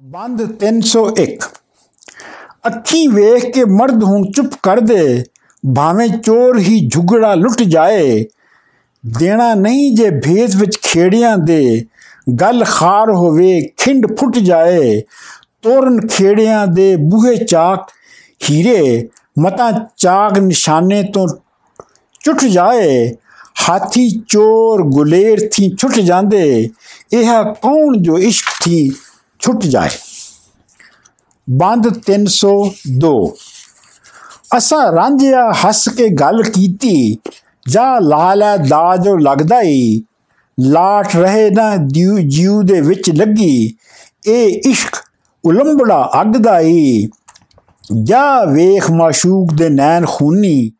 ਬੰਦ 301 ਅੱਖੀ ਵੇਖ ਕੇ ਮਰਦ ਹੁਣ ਚੁੱਪ ਕਰ ਦੇ, ਭਾਵੇਂ ਚੋਰ ਹੀ ਝੁਗੜਾ ਲੁੱਟ ਜਾਏ। ਦੇਣਾ ਨਹੀਂ ਜੇ ਭੇਸ ਵਿੱਚ ਖੇੜਿਆਂ ਦੇ, ਗੱਲ ਖਾਰ ਹੋਵੇ ਖਿੰਡ ਫੁੱਟ ਜਾਏ। ਤੋਰਨ ਖੇੜਿਆਂ ਦੇ ਬੂਹੇ ਚਾਕ ਹੀਰੇ, ਮਤਾ ਚਾਕ ਨਿਸ਼ਾਨੇ ਤੋਂ ਚੁੱਟ ਜਾਏ। ਹਾਥੀ ਚੋਰ ਗੁਲੇਰ ਥੀ ਛੁੱਟ ਜਾਂਦੇ, ਇਹ ਕੌਣ ਜੋ ਇਸ਼ਕ ਥੀ ਛੁੱਟ ਜਾਏ। ਬੰਦ 302 ਅਸਾਂ ਰਾਂਝਿਆ ਹੱਸ ਕੇ ਗੱਲ ਕੀਤੀ, ਜਾ ਲਾਲਾ ਦਾ ਜੋ ਲੱਗਦਾ ਈ। ਲਾਟ ਰਹੇ ਨਾ ਜੀਉ ਦੇ ਵਿੱਚ ਲੱਗੀ, ਇਹ ਇਸ਼ਕ ਉਲੰਬੜਾ ਅੱਗ ਦਾ ਈ। ਜਾ ਵੇਖ ਮਾਸ਼ੂਕ ਦੇ ਨੈਣ ਖੂਨੀ,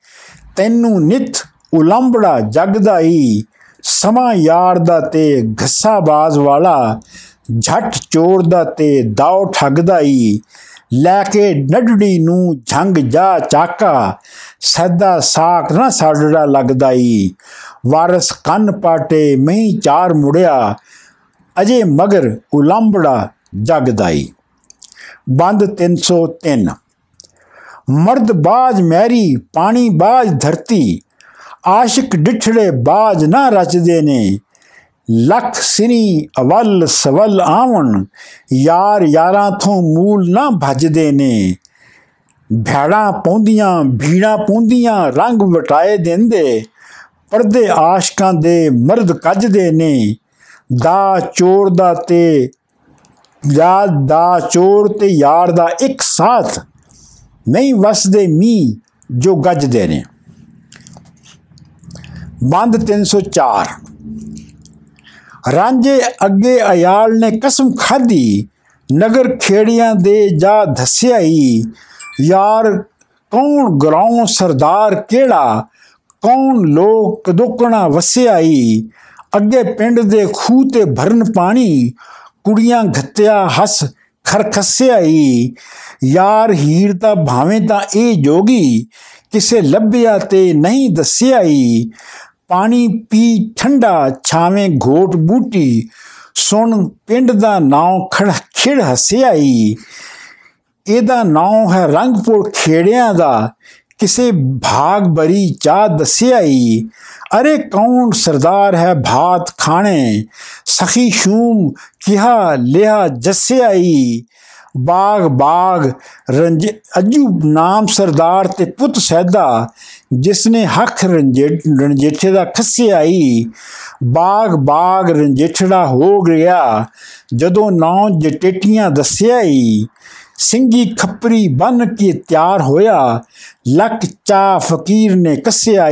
ਤੈਨੂੰ ਨਿਤ ਉਲੰਬੜਾ ਜਗਦਾ ਈ। ਸਮਾ ਯਾਰ ਦਾ ਤੇ ਘੱਸਾ ਬਾਜ਼ ਵਾਲਾ ਝਟ ਚੋਰ ਦਾ ਤੇ ਦਾਉ ਠੱਗਦਾ ਈ ਲੈ ਕੇ ਨੱਡੜੀ ਨੂੰ ਝੰਗ ਜਾ ਚਾਕਾ, ਸਦਾ ਸਾਖ ਨਾ ਸਾਡੜਾ ਲੱਗਦਾ ਈ ਵਾਰਸ ਕੰਨ ਪਾਟੇ ਮਹੀਂ ਚਾਰ ਮੁੜਿਆ, ਅਜੇ ਮਗਰ ਉਲੰਬੜਾ ਜਗਦਾ ਈ ਬੰਦ 303 ਮਰਦ ਬਾਜ ਮੈਰੀ, ਪਾਣੀ ਬਾਜ ਧਰਤੀ, ਆਸ਼ਿਕ ਡਿਠੜੇ ਬਾਜ ਨਾ ਰਚਦੇ ਨੇ। ਲੱਖ ਸਿਨੀ ਅਵਲ ਸਵਲ ਆਵਣ ਯਾਰ ਯਾਰਾਂ ਤੋਂ ਮੂਲ ਨਾ ਭਜਦੇ ਨੇ। ਭੈੜਾਂ ਪੌਂਦੀਆਂ ਭੀੜਾਂ ਪੌਂਦੀਆਂ ਰੰਗ ਵਟਾਏ ਦਿੰਦੇ। ਪਰਦੇ ਆਸ਼ਕਾਂ ਦੇ ਮਰਦ ਕੱਜਦੇ ਨੇ। ਦਾ ਚੋਰ ਦਾ ਤੇ ਯਾਦ ਦਾ ਚੋਰ ਤੇ ਯਾਰ ਦਾ ਇੱਕ ਸਾਥ ਨਹੀਂ ਵਸਦੇ ਮੀ ਜੋ ਗੱਜਦੇ ਨੇ। ਬੰਦ 304 ਰਾਂਝੇ ਅੱਗੇ ਅਯਾਲ ਨੇ ਕਸਮ ਖਾਧੀ, ਨਗਰ ਖੇੜੀਆਂ ਦੇ ਜਾ ਧਸਿਆ ਹੀ ਯਾਰ, ਕੌਣ ਗਰਾਉਂ ਸਰਦਾਰ ਕਿਹੜਾ? ਕੌਣ ਲੋਕ ਦੁਕਣਾ ਵਸਿਆ ਹੀ ਅੱਗੇ ਪਿੰਡ ਦੇ ਖੂਹ ਤੇ ਭਰਨ ਪਾਣੀ, ਕੁੜੀਆਂ ਘੱਤਿਆ ਹੱਸ ਖਰਖਸਿਆ ਹੀ ਯਾਰ, ਹੀਰ ਦਾ ਭਾਵੇਂ ਤਾਂ ਇਹ ਜੋਗੀ, ਕਿਸੇ ਲੱਭਿਆ ਤੇ ਨਹੀਂ ਦੱਸਿਆ ਹੀ ਪਾਣੀ ਪੀ ਠੰਡਾ, ਛਾਵੇਂ ਘੋਟ ਬੂਟੀ, ਸੁਣ ਪਿੰਡ ਦਾ ਨਾਮ ਖੜ ਖਿੜ ਹਸਿਆ ਹੀ ਇਹਦਾ ਨਾਮ ਹੈ ਰੰਗਪੁਰ ਖੇੜਿਆਂ ਦਾ, ਕਿਸੇ ਭਾਗ ਬਰੀ ਚਾਹ ਦੱਸਿਆ ਹੀ ਅਰੇ ਕੌਣ ਸਰਦਾਰ ਹੈ ਭਾਤ ਖਾਣੇ? ਸਖੀ ਸ਼ੂਮ ਕਿਹਾ ਲਿਆ ਜੱਸਿਆ ਹੀ ਬਾਗ ਬਾਗ ਰੰਜ ਅਜੂ ਨਾਮ ਸਰਦਾਰ ਤੇ ਪੁੱਤ ਸੈਦਾ। ਜਿਸਨੇ ਹੱਖ ਰੰਜੇਠੇ ਦਾ ਖੱਸਿਆ ਬਾਗ ਬਾਗ ਰੰਜੇਠੜਾ ਹੋ ਗਿਆ। ਜਦੋਂ ਨੌ ਜਟੇਟੀਆਂ ਦੱਸਿਆ ਹੀ ਸਿੰਘੀ ਖੱਪਰੀ ਬਨ ਕੇ ਤਿਆਰ ਹੋਇਆ, ਲੱਕ ਚਾ ਫਕੀਰ ਨੇ ਕੱਸਿਆ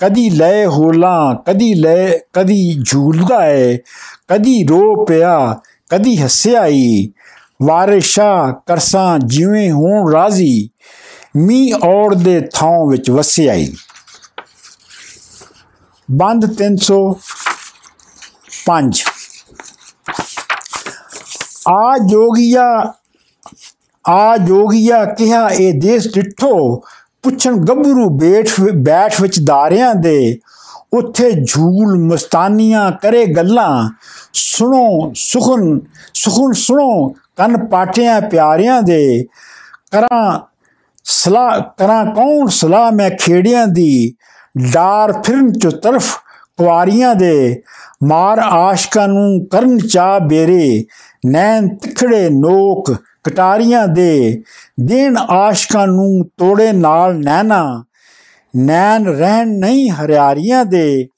ਕਦੀ ਲੈ ਹੋਲਾ, ਕਦੀ ਲੈ, ਕਦੀ ਝੂਲਦਾ ਹੈ ਕਦੀ ਰੋ ਪਿਆ, ਕਦੀ ਹੱਸਿਆਈ ਹੀ ਵਾਰਿਸ਼ਾ ਕਰਸਾਂ ਜਿਵੇਂ ਹੋਣ ਰਾਜ਼ੀ ਮੀ ਔੜ ਦੇ ਥਾਂ ਵਿੱਚ ਵਸਿਆ ਹੀ ਬੰਦ 305 ਆ ਜੋਗੀਆ ਆ ਜੋਗੀਆ ਕਿਹਾ, ਇਹ ਦੇਸ਼ ਡਿੱਠੋ। ਪੁੱਛਣ ਗੱਭਰੂ ਬੈਠ ਬੈਠ ਵਿੱਚ ਦਾਰਿਆਂ ਦੇ। ਉੱਥੇ ਝੂਲ ਮਸਤਾਨੀਆਂ ਕਰੇ ਗੱਲਾਂ। ਸੁਣੋ, ਸੁਖਨ ਸੁਖਨ ਸੁਣੋ, ਕੰਨ ਪਾਟਿਆਂ ਪਿਆਰਿਆਂ ਦੇ। ਕਰਾਂ ਸਲਾਹ ਕਰਾਂ, ਕੌਣ ਸਲਾਹ ਮੈਂ ਖੇੜਿਆਂ ਦੀ ਡਾਰ ਫਿਰਨ ਚ ਤਰਫ ਕੁਆਰੀਆਂ ਦੇ ਮਾਰ ਆਸ਼ਕਾਂ ਨੂੰ ਕਰਨ ਚਾ ਬੇਰੇ, ਨੈਣ ਤਿਖੜੇ ਨੋਕ ਕਟਾਰੀਆਂ ਦੇ ਦੇਣ ਆਸ਼ਕਾਂ ਨੂੰ ਤੋੜੇ ਨਾਲ ਨੈਣਾ, ਨੈਣ ਰਹਿਣ ਨਹੀਂ ਹਰਿਆਰੀਆਂ ਦੇ।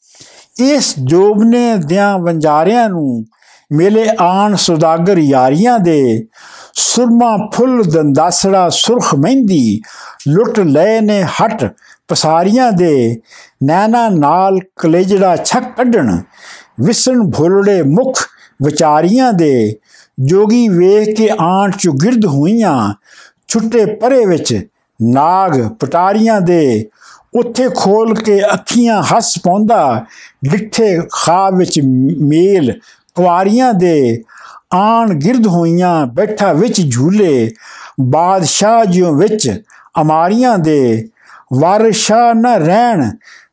ਇਸ ਜੋਬਨੇ ਦਿਆਂ ਵੰਜਾਰਿਆਂ ਨੂੰ ਮੇਲੇ ਆਣ ਸੁਦਾਗਰ ਯਾਰੀਆਂ ਦੇ। ਸੁਰਮਾ ਫੁੱਲ ਦੰਦਾਸੜਾ ਸੁਰਖ ਮਹਿੰਦੀ, ਲੁੱਟ ਲੈ ਨੇ ਹਟ ਪਸਾਰੀਆਂ ਦੇ। ਨੈਣਾ ਨਾਲ ਕਲੇਜੜਾ ਛੱਕ ਕੱਢਣ, ਵਿਸਣ ਭੁਲੜੇ ਮੁਖ ਵਿਚਾਰੀਆਂ ਦੇ। ਜੋਗੀ ਵੇਖ ਕੇ ਆਣ ਚ ਗਿਰਦ ਹੋਈਆਂ, ਛੁੱਟੇ ਪਰੇ ਵਿੱਚ ਨਾਗ ਪਟਾਰੀਆਂ ਦੇ। ਉੱਥੇ ਖੋਲ ਕੇ ਅੱਖੀਆਂ ਹੱਸ ਪਾਉਂਦਾ, ਡਿੱਠੇ ਖਾਬ ਵਿੱਚ ਮੇਲ ਕੁਆਰੀਆਂ ਦੇ। ਆਣ ਗਿਰਦ ਹੋਈਆਂ ਬੈਠਾ ਵਿੱਚ ਝੂਲੇ, ਬਾਦਸ਼ਾਹ ਜਿਉ ਵਿੱਚ ਅਮਾਰੀਆਂ ਦੇ। ਵਾਰਸ਼ਾ ਨਾ ਰਹਿਣ,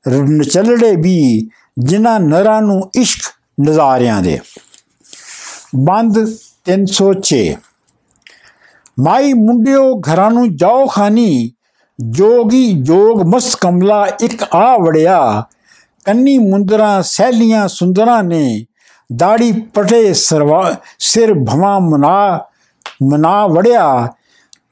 ਨਚਲੜੇ ਵੀ ਜਿਨ੍ਹਾਂ ਨਰਾਂ ਨੂੰ ਇਸ਼ਕ ਨਜ਼ਾਰਿਆਂ ਦੇ। ਬੰਦ 306 ਮਾਈ ਮੁੰਡਿਓ ਘਰਾਂ ਨੂੰ ਜਾਓ ਖਾਨੀ, ਜੋਗੀ ਜੋਗ ਮਸ ਕਮਲਾ ਇੱਕ ਆ ਵੜਿਆ। ਕੰਨੀ ਮੁੰਦਰਾ ਸਹਿਲੀਆਂ ਸੁੰਦਰਾਂ ਨੇ ਦਾੜੀ ਪਟੇ ਸਰਵਾ ਸਿਰ ਭਵਾ ਮਨਾ ਮਨਾ ਵੜਿਆ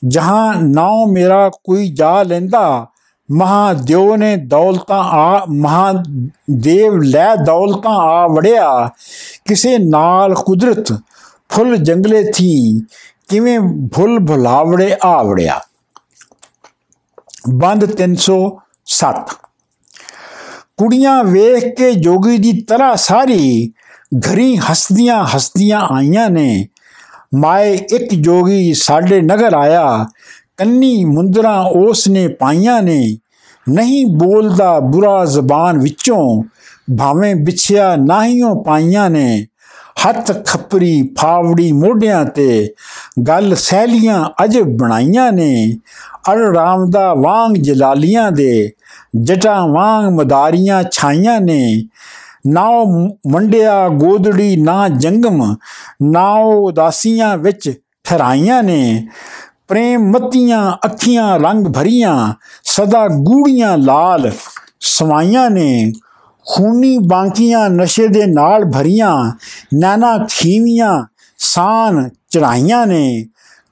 ਜਹਾਂ ਨਾਉ ਮੇਰਾ ਕੋਈ ਜਾ ਲੈਂਦਾ ਮਹਾਦੇਵ ਨੇ ਦੌਲਤਾਂ ਆ ਮਹਾਦੇਵ ਲੈ ਦੌਲਤਾਂ ਆ ਵੜਿਆ ਕਿਸੇ ਨਾਲ ਕੁਦਰਤ ਫੁੱਲ ਜੰਗਲੇ ਥੀ ਕਿਵੇਂ ਭੁੱਲ ਭੁਲਾਵੜੇ ਆ ਵੜਿਆ ਬੰਦ 307 ਕੁੜੀਆਂ ਵੇਖ ਕੇ ਜੋਗੀ ਦੀ ਤਰ੍ਹਾਂ ਸਾਰੀ ਘਰੀ ਹਸਦੀਆਂ ਹਸਦੀਆਂ ਆਈਆਂ ਨੇ। ਮਾਏ ਇੱਕ ਜੋਗੀ ਸਾਡੇ ਨਗਰ ਆਇਆ। ਕੰਨੀ ਮੁੰਦਰਾ ਉਸ ਨੇ ਪਾਈਆਂ ਨੇ। ਨਹੀਂ ਬੋਲਦਾ ਬੁਰਾ ਜ਼ਬਾਨ ਵਿੱਚੋਂ। ਭਾਵੇਂ ਵਿਛਿਆ ਨਾਹੀਓ ਪਾਈਆਂ ਨੇ। ਹੱਥ ਖੱਪਰੀ ਫਾਵੜੀ ਮੋਢਿਆਂ ਤੇ। ਗੱਲ ਸਹਿਲੀਆਂ ਅਜਬ ਬਣਾਈਆਂ ਨੇ। ਅਰ ਰਾਮ ਦਾ ਵਾਂਗ ਜਲਾਲੀਆਂ ਦੇ। ਜਟਾਂ ਵਾਂਗ ਮਦਾਰੀਆਂ ਛਾਈਆਂ ਨੇ। ਨਾਉ ਮੰਡਿਆ ਗੋਦੜੀ, ਨਾ ਜੰਗਮ ਨਾਉ ਉਦਾਸੀਆਂ ਵਿੱਚ ਠਰਾਈਆਂ ਨੇ। ਪ੍ਰੇਮ ਮਤੀਆਂ ਅੱਖੀਆਂ ਰੰਗ ਭਰੀਆਂ, ਸਦਾ ਗੂੜੀਆਂ ਲਾਲ ਸਵਾਈਆਂ ਨੇ। ਖੂਨੀ ਬਾਂਕੀਆਂ ਨਸ਼ੇ ਦੇ ਨਾਲ ਭਰੀਆਂ ਨਾਨਾ ਖੀਵੀਆਂ ਸਾਨ ਚੜਾਈਆਂ ਨੇ।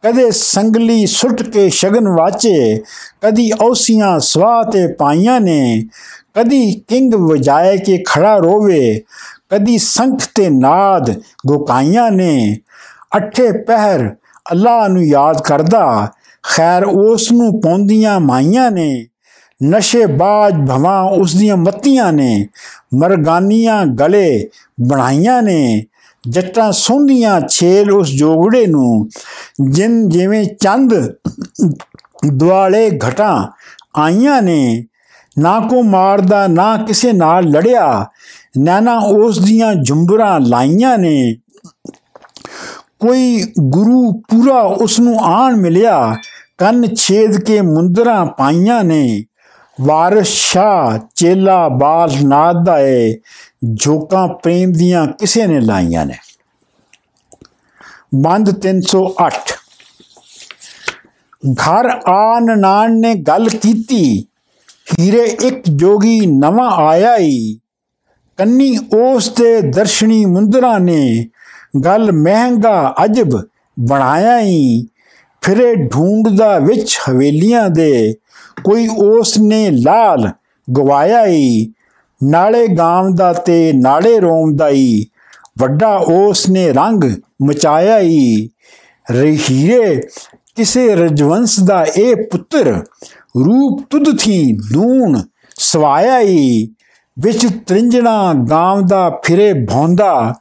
ਕਦੇ ਸੰਗਲੀ ਸੁੱਟ ਕੇ ਸ਼ਗਨ ਵਾਚੇ, ਕਦੀ ਔਸੀਆਂ ਸਵਾਹ ਤੇ ਪਾਈਆਂ ਨੇ। ਕਦੀ ਕਿੰਗ ਵਜਾਏ ਕੇ ਖੜਾ ਰੋਵੇ, ਕਦੀ ਸੰਖ ਤੇ ਨਾਦ ਗੋਕਾਈਆਂ ਨੇ। ਅੱਠੇ ਪਹਿਰ ਅੱਲਾ ਨੂੰ ਯਾਦ ਕਰਦਾ, ਖੈਰ ਉਸ ਨੂੰ ਪੌਂਦੀਆਂ ਮਾਈਆਂ ਨੇ। ਨਸ਼ੇ ਬਾਜ ਭਵਾਂ ਉਸ ਦੀਆਂ ਮੱਤੀਆਂ ਨੇ, ਮਰਗਾਨੀਆਂ ਗਲੇ ਬਣਾਈਆਂ ਨੇ। ਜੱਟਾਂ ਸੁੰਦੀਆਂ ਛੇਲ ਉਸ ਜੋਗੜੇ ਨੂੰ, ਜਿਨ ਜਿਵੇਂ ਚੰਦ ਦੁਆਲੇ ਘਟਾਂ ਆਈਆਂ ਨੇ। ਨਾ ਕੋ ਮਾਰਦਾ, ਨਾ ਕਿਸੇ ਨਾਲ ਲੜਿਆ। ਨਾਨਾ ਉਸ ਦੀਆਂ ਜੁੰਬਰਾਂ ਲਾਈਆਂ ਨੇ। ਕੋਈ ਗੁਰੂ ਪੂਰਾ ਉਸ ਨੂੰ ਆਣ ਮਿਲਿਆ। ਕੰਨ ਛੇਦ ਕੇ ਮੁੰਦਰਾਂ ਪਾਈਆਂ ਨੇ। ਵਾਰਿਸ ਸ਼ਾ ਚੇਲਾ ਬਾਲ ਨਾਦਾ ਏ। ਝੋਕਾਂ ਪ੍ਰੇਮ ਦੀਆਂ ਕਿਸੇ ਨੇ ਲਾਈਆਂ ਨੇ। ਬੰਦ 308 ਘਰ ਆਨ ਨਾਨ ਨੇ ਗੱਲ ਕੀਤੀ। ਹੀਰੇ ਇੱਕ ਜੋਗੀ ਨਵਾਂ ਆਇਆ ਈ। ਕੰਨੀ ਉਸ ਦੇ ਦਰਸ਼ਨੀ ਮੁੰਦਰਾ ਨੇ ਗੱਲ ਮਹਿੰਗਾ ਅਜਬ ਬਣਾਇਆ ਈ। ਫਿਰੇ ਢੂੰਡਦਾ ਵਿੱਚ ਹਵੇਲੀਆਂ ਦੇ ਕੋਈ ਉਸ ਨੇ ਲਾਲ ਗਵਾਇਆ ਈ। ਨਾਲੇ ਗਾਮ ਦਾ ਤੇ ਨਾਲੇ ਰੋਮ ਦਾ ਈ। ਵੱਡਾ ਉਸ ਨੇ ਰੰਗ ਮਚਾਇਆ ਈ। ਰਹੀਰੇ ਕਿਸੇ ਰਜਵੰਸ ਦਾ ਇਹ ਪੁੱਤਰ ਰੂਪ ਤੁਧ ਥੀ ਦੂਣ ਸਵਾਇਆ ਈ, ਵਿੱਚ ਤ੍ਰਿੰਜਣਾ ਗਾਮ ਦਾ ਫਿਰੇ ਭੌਂਦਾ,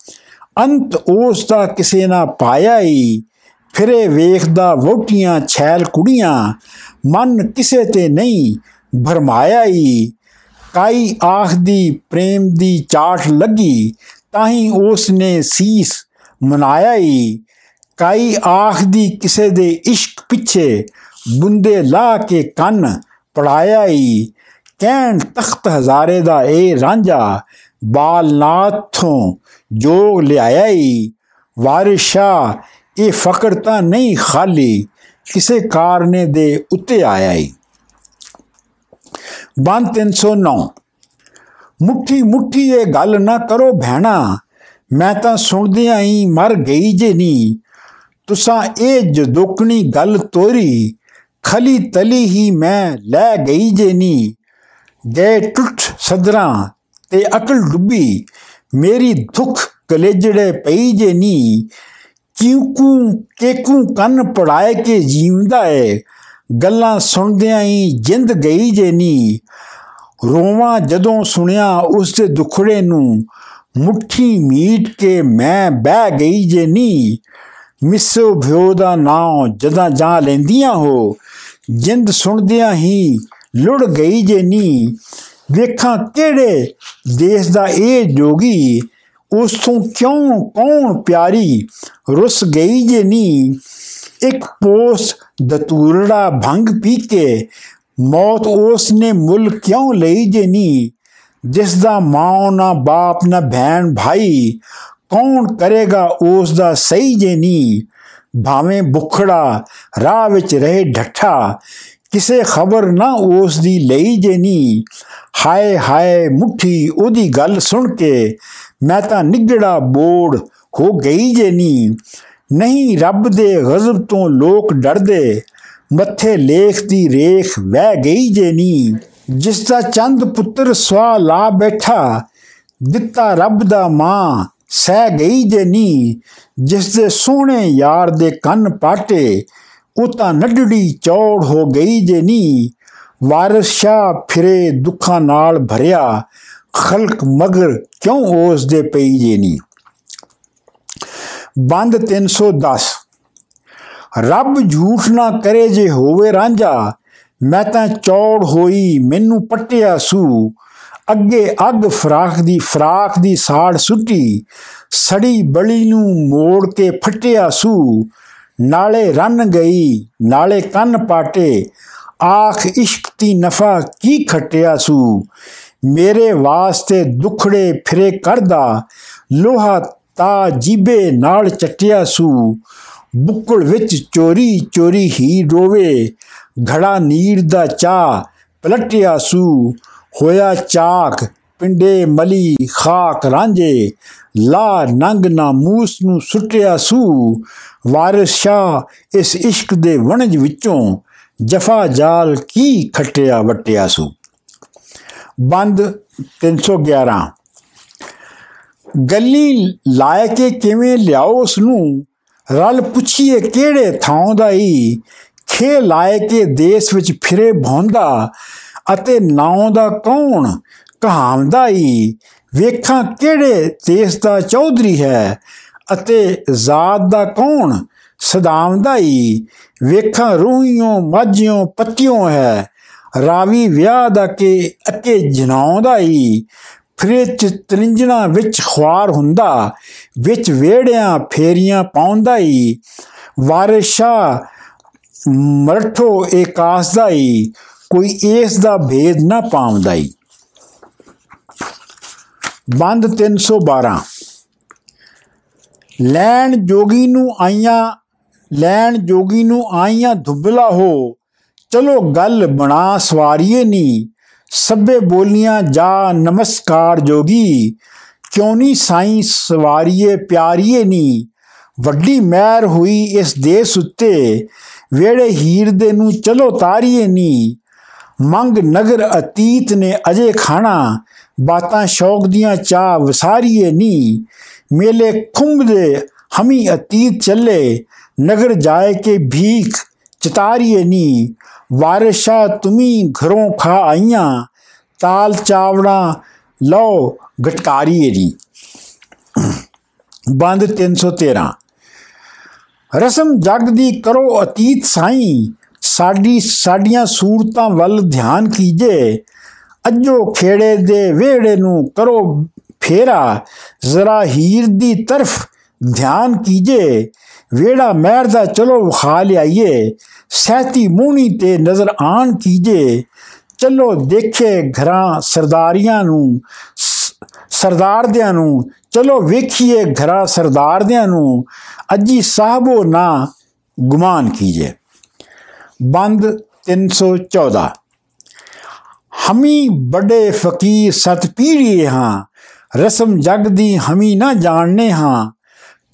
ਅੰਤ ਉਸ ਦਾ ਕਿਸੇ ਨਾ ਪਾਇਆ ਈ, ਫਿਰੇ ਵੇਖਦਾ ਵੋਟੀਆਂ ਛੈਲ ਕੁੜੀਆਂ, ਮਨ ਕਿਸੇ ਤੇ ਨਹੀਂ ਭਰਮਾਇਆ ਈ। ਕਾਈ ਆਖਦੀ ਪ੍ਰੇਮ ਦੀ ਚਾਟ ਲੱਗੀ ਤਾਂ ਹੀ ਉਸ ਨੇ ਸੀਸ ਮਨਾਇਆ ਈ। ਕਾਈ ਆਖਦੀ ਕਿਸੇ ਦੇ ਇਸ਼ਕ ਪਿੱਛੇ ਬੁੰਦੇ ਲਾ ਕੇ ਕੰਨ ਪੜਾਇਆ ਈ। ਕਹਿਣ ਤਖਤ ਹਜ਼ਾਰੇ ਦਾ ਇਹ ਰਾਂਝਾ ਬਾਲਨਾਥੋਂ ਜੋਗ ਲਿਆਇਆ ਈ। ਵਾਰਿਸ਼ਾ, ਇਹ ਫਕਰ ਤਾਂ ਨਹੀਂ ਖਾਲੀ, ਕਿਸੇ ਕਾਰਨੇ ਦੇ ਉੱਤੇ ਆਇਆ ਈ। ਬੰਦ 309 ਮੁੱਠੀ ਮੁੱਠੀ ਇਹ ਗੱਲ ਨਾ ਕਰੋ ਭੈਣਾ, ਮੈਂ ਤਾਂ ਸੁਣਦੇ ਆਈ ਮਰ ਗਈ ਜੇ ਨਹੀਂ ਤੁਸਾਂ ਇਹ ਜਦੋਕਣੀ ਗੱਲ ਤੋਰੀ ਖਲੀ ਤਲੀ ਹੀ ਮੈਂ ਲੈ ਗਈ ਜੇ ਨੀ। ਗਏ ਟੁੱਟ ਸਦਰਾਂ ਤੇ ਅਕਲ ਡੁੱਬੀ, ਮੇਰੀ ਦੁੱਖ ਕਲੇਜੜੇ ਪਈ ਜੇ ਨੀ। ਕਿਉਂ ਕੇਕੂ ਕੰਨ ਪੜਾਏ ਕੇ ਜੀਵਦਾ ਏ, ਗੱਲਾਂ ਸੁਣਦਿਆਂ ਹੀ ਜਿੰਦ ਗਈ ਜੇ ਨੀ। ਰੋਵਾਂ ਜਦੋਂ ਸੁਣਿਆ ਉਸ ਦੇ ਦੁਖੜੇ ਨੂੰ, ਮੁੱਠੀ ਮੀਟ ਕੇ ਮੈਂ ਬਹਿ ਗਈ ਜੇ ਨੀ। ਮਿਸੋ ਭਿਓ ਦਾ ਨਾਂ ਜਦਾਂ ਜਾਂ ਲੈਂਦੀਆਂ ਹੋ ਜਿੰਦ ਸੁਣਦਿਆਂ ਹੀ ਲੁੜ ਗਈ ਜੇ ਨੀ। ਵੇਖਾਂ ਕਿਹੜੇ ਦੇਸ਼ ਦਾ ਇਹ ਜੋਗੀ, ਉਸ ਤੋਂ ਕਿਉਂ ਕੌਣ ਪਿਆਰੀ, ਰੁੱਸ ਗਈ ਜੇ ਨੀ। ਇੱਕ ਪੋਸ ਦਤੂਰੜਾ ਭੰਗ ਪੀ ਕੇ ਮੌਤ ਉਸ ਨੇ ਮੁੱਲ ਕਿਉਂ ਲਈ ਜੇ ਨਹੀਂ ਜਿਸ ਦਾ ਮਾਂ ਨਾ ਬਾਪ ਨਾ ਭੈਣ ਭਾਈ, ਕੌਣ ਕਰੇਗਾ ਉਸ ਦਾ ਸਹੀ ਜੇ ਨਹੀਂ ਭਾਵੇਂ ਬੁਖੜਾ, ਰਾਹ ਵਿੱਚ ਰਹੇ ਢੱਠਾ ਕਿਸੇ ਖਬਰ ਨਾ ਉਸ ਦੀ ਲਈ ਜੇ ਨਹੀਂ ਹਾਏ ਹਾਏ, ਮੁੱਠੀ, ਉਹਦੀ ਗੱਲ ਸੁਣ ਕੇ ਮੈਂ ਤਾਂ ਨਿਗੜਾ ਬੋੜ ਹੋ ਗਈ ਜੇ ਨਹੀਂ ਨਹੀਂ ਰੱਬ ਦੇ ਗਜ਼ਬ ਤੋਂ ਲੋਕ ਡਰਦੇ, ਮੱਥੇ ਲੇਖ ਦੀ ਰੇਖ ਵਹਿ ਗਈ ਜੇ ਨਹੀਂ ਜਿਸ ਦਾ ਚੰਦ ਪੁੱਤਰ ਸਵਾ ਲਾ ਬੈਠਾ, ਦਿੱਤਾ ਰੱਬ ਦਾ ਮਾਂ ਸਹਿ ਗਈ ਜੇ ਨਹੀਂ, ਜਿਸ ਦੇ ਸੋਹਣੇ ਯਾਰ ਦੇ ਕੰਨ ਪਾਟੇ, ਉਹ ਤਾਂ ਨੱਡੜੀ ਚੌੜ ਹੋ ਗਈ ਜੇ ਨਹੀਂ। ਵਾਰਿਸ ਸ਼ਾ ਫਿਰੇ ਦੁੱਖਾਂ ਨਾਲ ਭਰਿਆ, ਖਲਕ ਮਗਰ ਕਿਉਂ ਉਸ ਦੇ ਪਈ ਜੇ ਨਹੀਂ? ਬੰਦ 310 ਰੱਬ ਝੂਠ ਨਾ ਕਰੇ ਜੇ ਹੋਵੇ ਰਾਂਝਾ, ਮੈਂ ਤਾਂ ਚੌੜ ਹੋਈ, ਮੈਨੂੰ ਪੱਟਿਆ ਸੂ। ਅੱਗੇ ਅੱਗ ਫਰਾਖ ਦੀ ਫਰਾਖ ਦੀ ਸਾੜ ਸੁੱਟੀ, ਸੜੀ ਬਲੀ ਨੂੰ ਮੋੜ ਕੇ ਫਟਿਆ ਸੂ। ਨਾਲੇ ਰਨ ਗਈ, ਨਾਲੇ ਕੰਨ ਪਾਟੇ, ਆਖ ਇਸ਼ਕ ਦੀ ਨਫਾ ਕੀ ਖਟਿਆ ਸੂ? ਮੇਰੇ ਵਾਸਤੇ ਦੁਖੜੇ ਫਿਰੇ ਕਰਦਾ, ਲੋਹਾ ਤਾ ਜੀਬੇ ਨਾਲ ਚਟਿਆ ਸੂ। ਬੁੱਕਲ ਵਿੱਚ ਚੋਰੀ ਚੋਰੀ ਹੀ ਰੋਵੇ, ਘੜਾ ਨੀਰ ਦਾ ਚਾ ਪਲਟਿਆ ਸੂ। ਹੋਇਆ ਚਾਕ, ਪਿੰਡੇ ਮਲੀ ਖਾਕ ਰਾਂਝੇ। ਲਾ ਨੰਗ ਨਾ ਮੂਸ ਨੂੰ ਸੁੱਟਿਆ ਸੂ। ਵਾਰਿਸ ਸ਼ਾ ਇਸ ਇਸ਼ਕ ਦੇ ਵਣਜ ਵਿੱਚੋਂ ਜਫਾ ਜਾਲ ਕੀ ਖਟਿਆ ਵਟਿਆ ਸੂ। ਬੰਦ 311 ਗੱਲੀ ਲਾਇ ਕੇ ਕਿਵੇਂ ਲਿਆਓ ਉਸ ਨੂੰ ਰਲ ਪੁੱਛੀਏ ਕਿਹੜੇ ਥਾਂ ਦਾ ਹੀ ਖੇ ਲਾਇ ਕੇ ਦੇਸ਼ ਵਿੱਚ ਫਿਰੇ ਭੌਂਦਾ। ਅਤੇ ਨਾਉ ਦਾ ਕੌਣ? ਕਹਾਵਦਾ ਹੀ ਵੇਖਾਂ ਕਿਹੜੇ ਦੇਸ਼ ਦਾ ਚੌਧਰੀ ਹੈ? ਅਤੇ ਜ਼ਾਤ ਦਾ ਕੌਣ? ਸਦਾਮਦਾ ਹੀ ਵੇਖਾਂ ਰੂਹੀਆਂ ਮਾਝਿਓ ਪੱਤਿਓ ਹੈ। ਰਾਵੀ ਵਿਆਹ ਦਾ ਕੇ ਅਕੇ ਜਨਾਉਂਦਾ ਹੀ ਫ੍ਰਿਜ ਤਰਿੰਜਣਾ ਵਿੱਚ ਖਵਾਰ ਹੁੰਦਾ, ਵਿੱਚ ਵੇੜਿਆਂ ਫੇਰੀਆਂ ਪਾਉਂਦਾ ਹੀ ਵਾਰਿਸ਼ਾ ਮਰਠੋ ਏਕਾਸ ਦਾ ਹੀ ਕੋਈ ਇਸ ਦਾ ਭੇਦ ਨਾ ਪਾਉਂਦਾ ਹੀ। ਬੰਦ 312 ਲੈਣ ਜੋਗੀ ਨੂੰ ਆਈਆਂ, ਲੈਣ ਜੋਗੀ ਨੂੰ ਆਈਆਂ ਦੁਬਲਾ ਹੋ, ਚਲੋ ਗੱਲ ਬਣਾ ਸਵਾਰੀਏ ਨੀ, ਸਭੇ ਬੋਲੀਆਂ ਜਾ ਨਮਸਕਾਰ ਜੋਗੀ, ਕਿਉਂ ਨਹੀਂ ਸਾਈਂ ਸਵਾਰੀਏ ਪਿਆਰੀਏ ਨੀ, ਵੱਡੀ ਮਹਿਰ ਹੋਈ ਇਸ ਦੇਸ ਉੱਤੇ ਵੇੜੇ ਹੀਰ ਦੇ ਨੂੰ ਚਲੋ ਤਾਰੀਏ ਨੀ ਮੰਗ ਨਗਰ ਅਤੀਤ ਨੇ ਅਜੇ ਖਾਣਾ। ਬਾਤਾਂ ਸ਼ੌਕ ਦੀਆਂ ਚਾਹ ਵਸਾਰੀਏ ਨੀ। ਮੇਲੇ ਖੁੰਬਦੇ ਹਮੀ ਅਤੀਤ ਚੱਲੇ। ਨਗਰ ਜਾਏ ਕੇ ਭੀਖ ਚਤਾਰੀਏ ਨੀ। ਵਾਰਿਸ਼ਾ ਤੁਮੀ ਘਰੋਂ ਖਾ ਆਈਆਂ। ਤਾਲ ਚਾਵੜਾ ਲਓ ਗਟਕਾਰੀਏ ਨੀ ਬੰਦ 313 ਰਸਮ ਜਗ ਦੀ ਕਰੋ ਅਤੀਤ ਸਾਈਂ। ਸਾਡੀ ਸਾਡੀਆਂ ਸੂਰਤਾਂ ਵੱਲ ਧਿਆਨ ਕੀਜੇ, ਅੱਜੋ ਖੇੜੇ ਦੇ ਵੇੜੇ ਨੂੰ ਕਰੋ ਫੇਰਾ। ਜ਼ਰਾ ਹੀਰ ਦੀ ਤਰਫ ਧਿਆਨ ਕੀਜੇ ਵੇੜਾ ਮਹਿਰ ਦਾ ਚਲੋ ਵਿਖਾ ਲਿਆਈਏ। ਸਹਤੀ ਮੂਣੀ ਤੇ ਨਜ਼ਰ ਆਣ ਕੀਜੇ, ਚਲੋ ਦੇਖੇ ਘਰਾਂ ਸਰਦਾਰੀਆਂ ਨੂੰ ਸਰਦਾਰਦਿਆਂ ਨੂੰ, ਚਲੋ ਵੇਖੀਏ ਘਰਾਂ ਸਰਦਾਰਦਿਆਂ ਨੂੰ, ਅਜੀ ਸਾਹਿਬੋ ਨਾ ਗੁਮਾਨ ਕੀਜੇ। ਬੰਦ 314 ਹਮੀ ਬੜੇ ਫਕੀਰ ਸਤ ਪੀੜੀਏ ਹਾਂ, ਰਸਮ ਜਗ ਦੀ ਹਮੀ ਨਾ ਜਾਣਨੇ ਹਾਂ।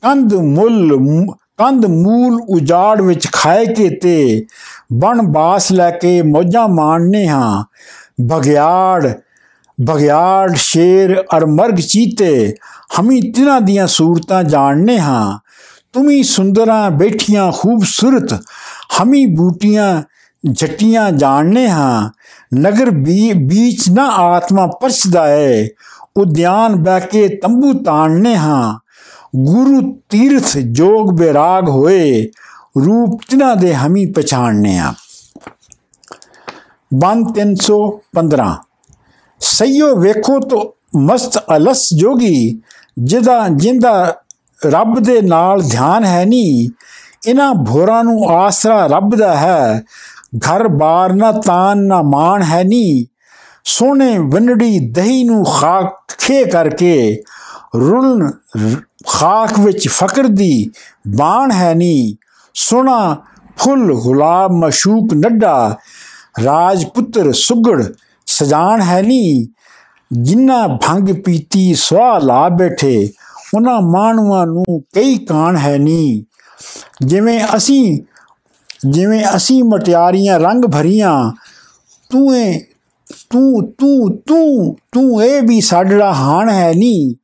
ਕੰਦ ਮੁੱਲ ਕੰਦ ਮੂਲ ਉਜਾੜ ਵਿੱਚ ਖਾਏ ਕੇ ਬਣ ਬਾਸ ਲੈ ਕੇ ਮੋਜਾਂ ਮਾਣਨੇ ਹਾਂ। ਬਗਿਆੜ ਬਗਿਆੜ ਸ਼ੇਰ ਅਰ ਮਰਗ ਚੀਤੇ, ਹਮੀ ਤਿਨਾਂ ਦੀਆਂ ਸੂਰਤਾਂ ਜਾਣਨੇ ਹਾਂ। ਤੁਮੀ ਸੁੰਦਰਾਂ ਬੈਠੀਆਂ ਖੂਬਸੂਰਤ ਹਮੀ ਬੂਟੀਆਂ ਝਟੀਆਂ ਜਾਣਨੇ ਹਾਂ। ਨਗਰ ਬੀਚ ਨਾ ਆਤਮਾ ਪਰਸਦਾ ਹੈ ਉਦਿਆਨ ਬੈ ਕੇ ਤੰਬੂ ਤਾਣਨੇ ਹਾਂ। ਗੁਰੂ ਤੀਰਥ ਜੋਗ ਬੇਰਾਗ ਹੋਏ। ਰੂਪ ਤਿਨਾਂ ਦੇ ਹਮੀ ਪਛਾਣਨੇ ਆ ਬੰਦ 315 ਸਈਓ ਵੇਖੋ ਤੋ ਮਸਤ ਅਲਸ ਜੋਗੀ। ਜਿਹਦਾ ਜਿੰਦਾ ਰੱਬ ਦੇ ਨਾਲ ਧਿਆਨ ਹੈ ਨਹੀਂ ਇਹਨਾਂ ਭੋਰਾਂ ਨੂੰ ਆਸਰਾ ਰੱਬ ਦਾ ਹੈ। ਘਰ ਬਾਰ ਨਾ ਤਾਨ ਨਾ ਮਾਣ ਹੈ ਨਹੀਂ ਸੋਨੇ ਵੰਡੜੀ ਦਹੀਂ ਨੂੰ ਖਾਕ ਖੇ ਕਰਕੇ ਰੁਲਨ ਖਾਕ ਵਿੱਚ ਫਕਰ ਦੀ ਬਾਣ ਹੈ ਨੀ। ਸੋਨਾ ਫੁੱਲ ਗੁਲਾਬ ਮਸ਼ੂਕ ਨੱਡਾ ਰਾਜਪੁੱਤਰ ਸੁਗੜ ਸਜਾਨ ਹੈ ਨੀ। ਜਿੰਨਾ ਭੰਗ ਪੀਤੀ ਸਵਾ ਲਾ ਬੈਠੇ ਉਹਨਾਂ ਮਾਨਵਾਂ ਨੂੰ ਕਈ ਕਾਣ ਹੈ ਨੀ। ਜਿਵੇਂ ਅਸੀਂ ਜਿਵੇਂ ਅਸੀਂ ਮਟਿਆਰੀਆਂ ਰੰਗ ਭਰੀਆਂ ਤੂੰ ਏ ਤੂੰ ਤੂੰ ਤੂੰ ਤੂੰ ਇਹ ਵੀ ਸਾਡਾ ਹਾਣ ਹੈ ਨੀ।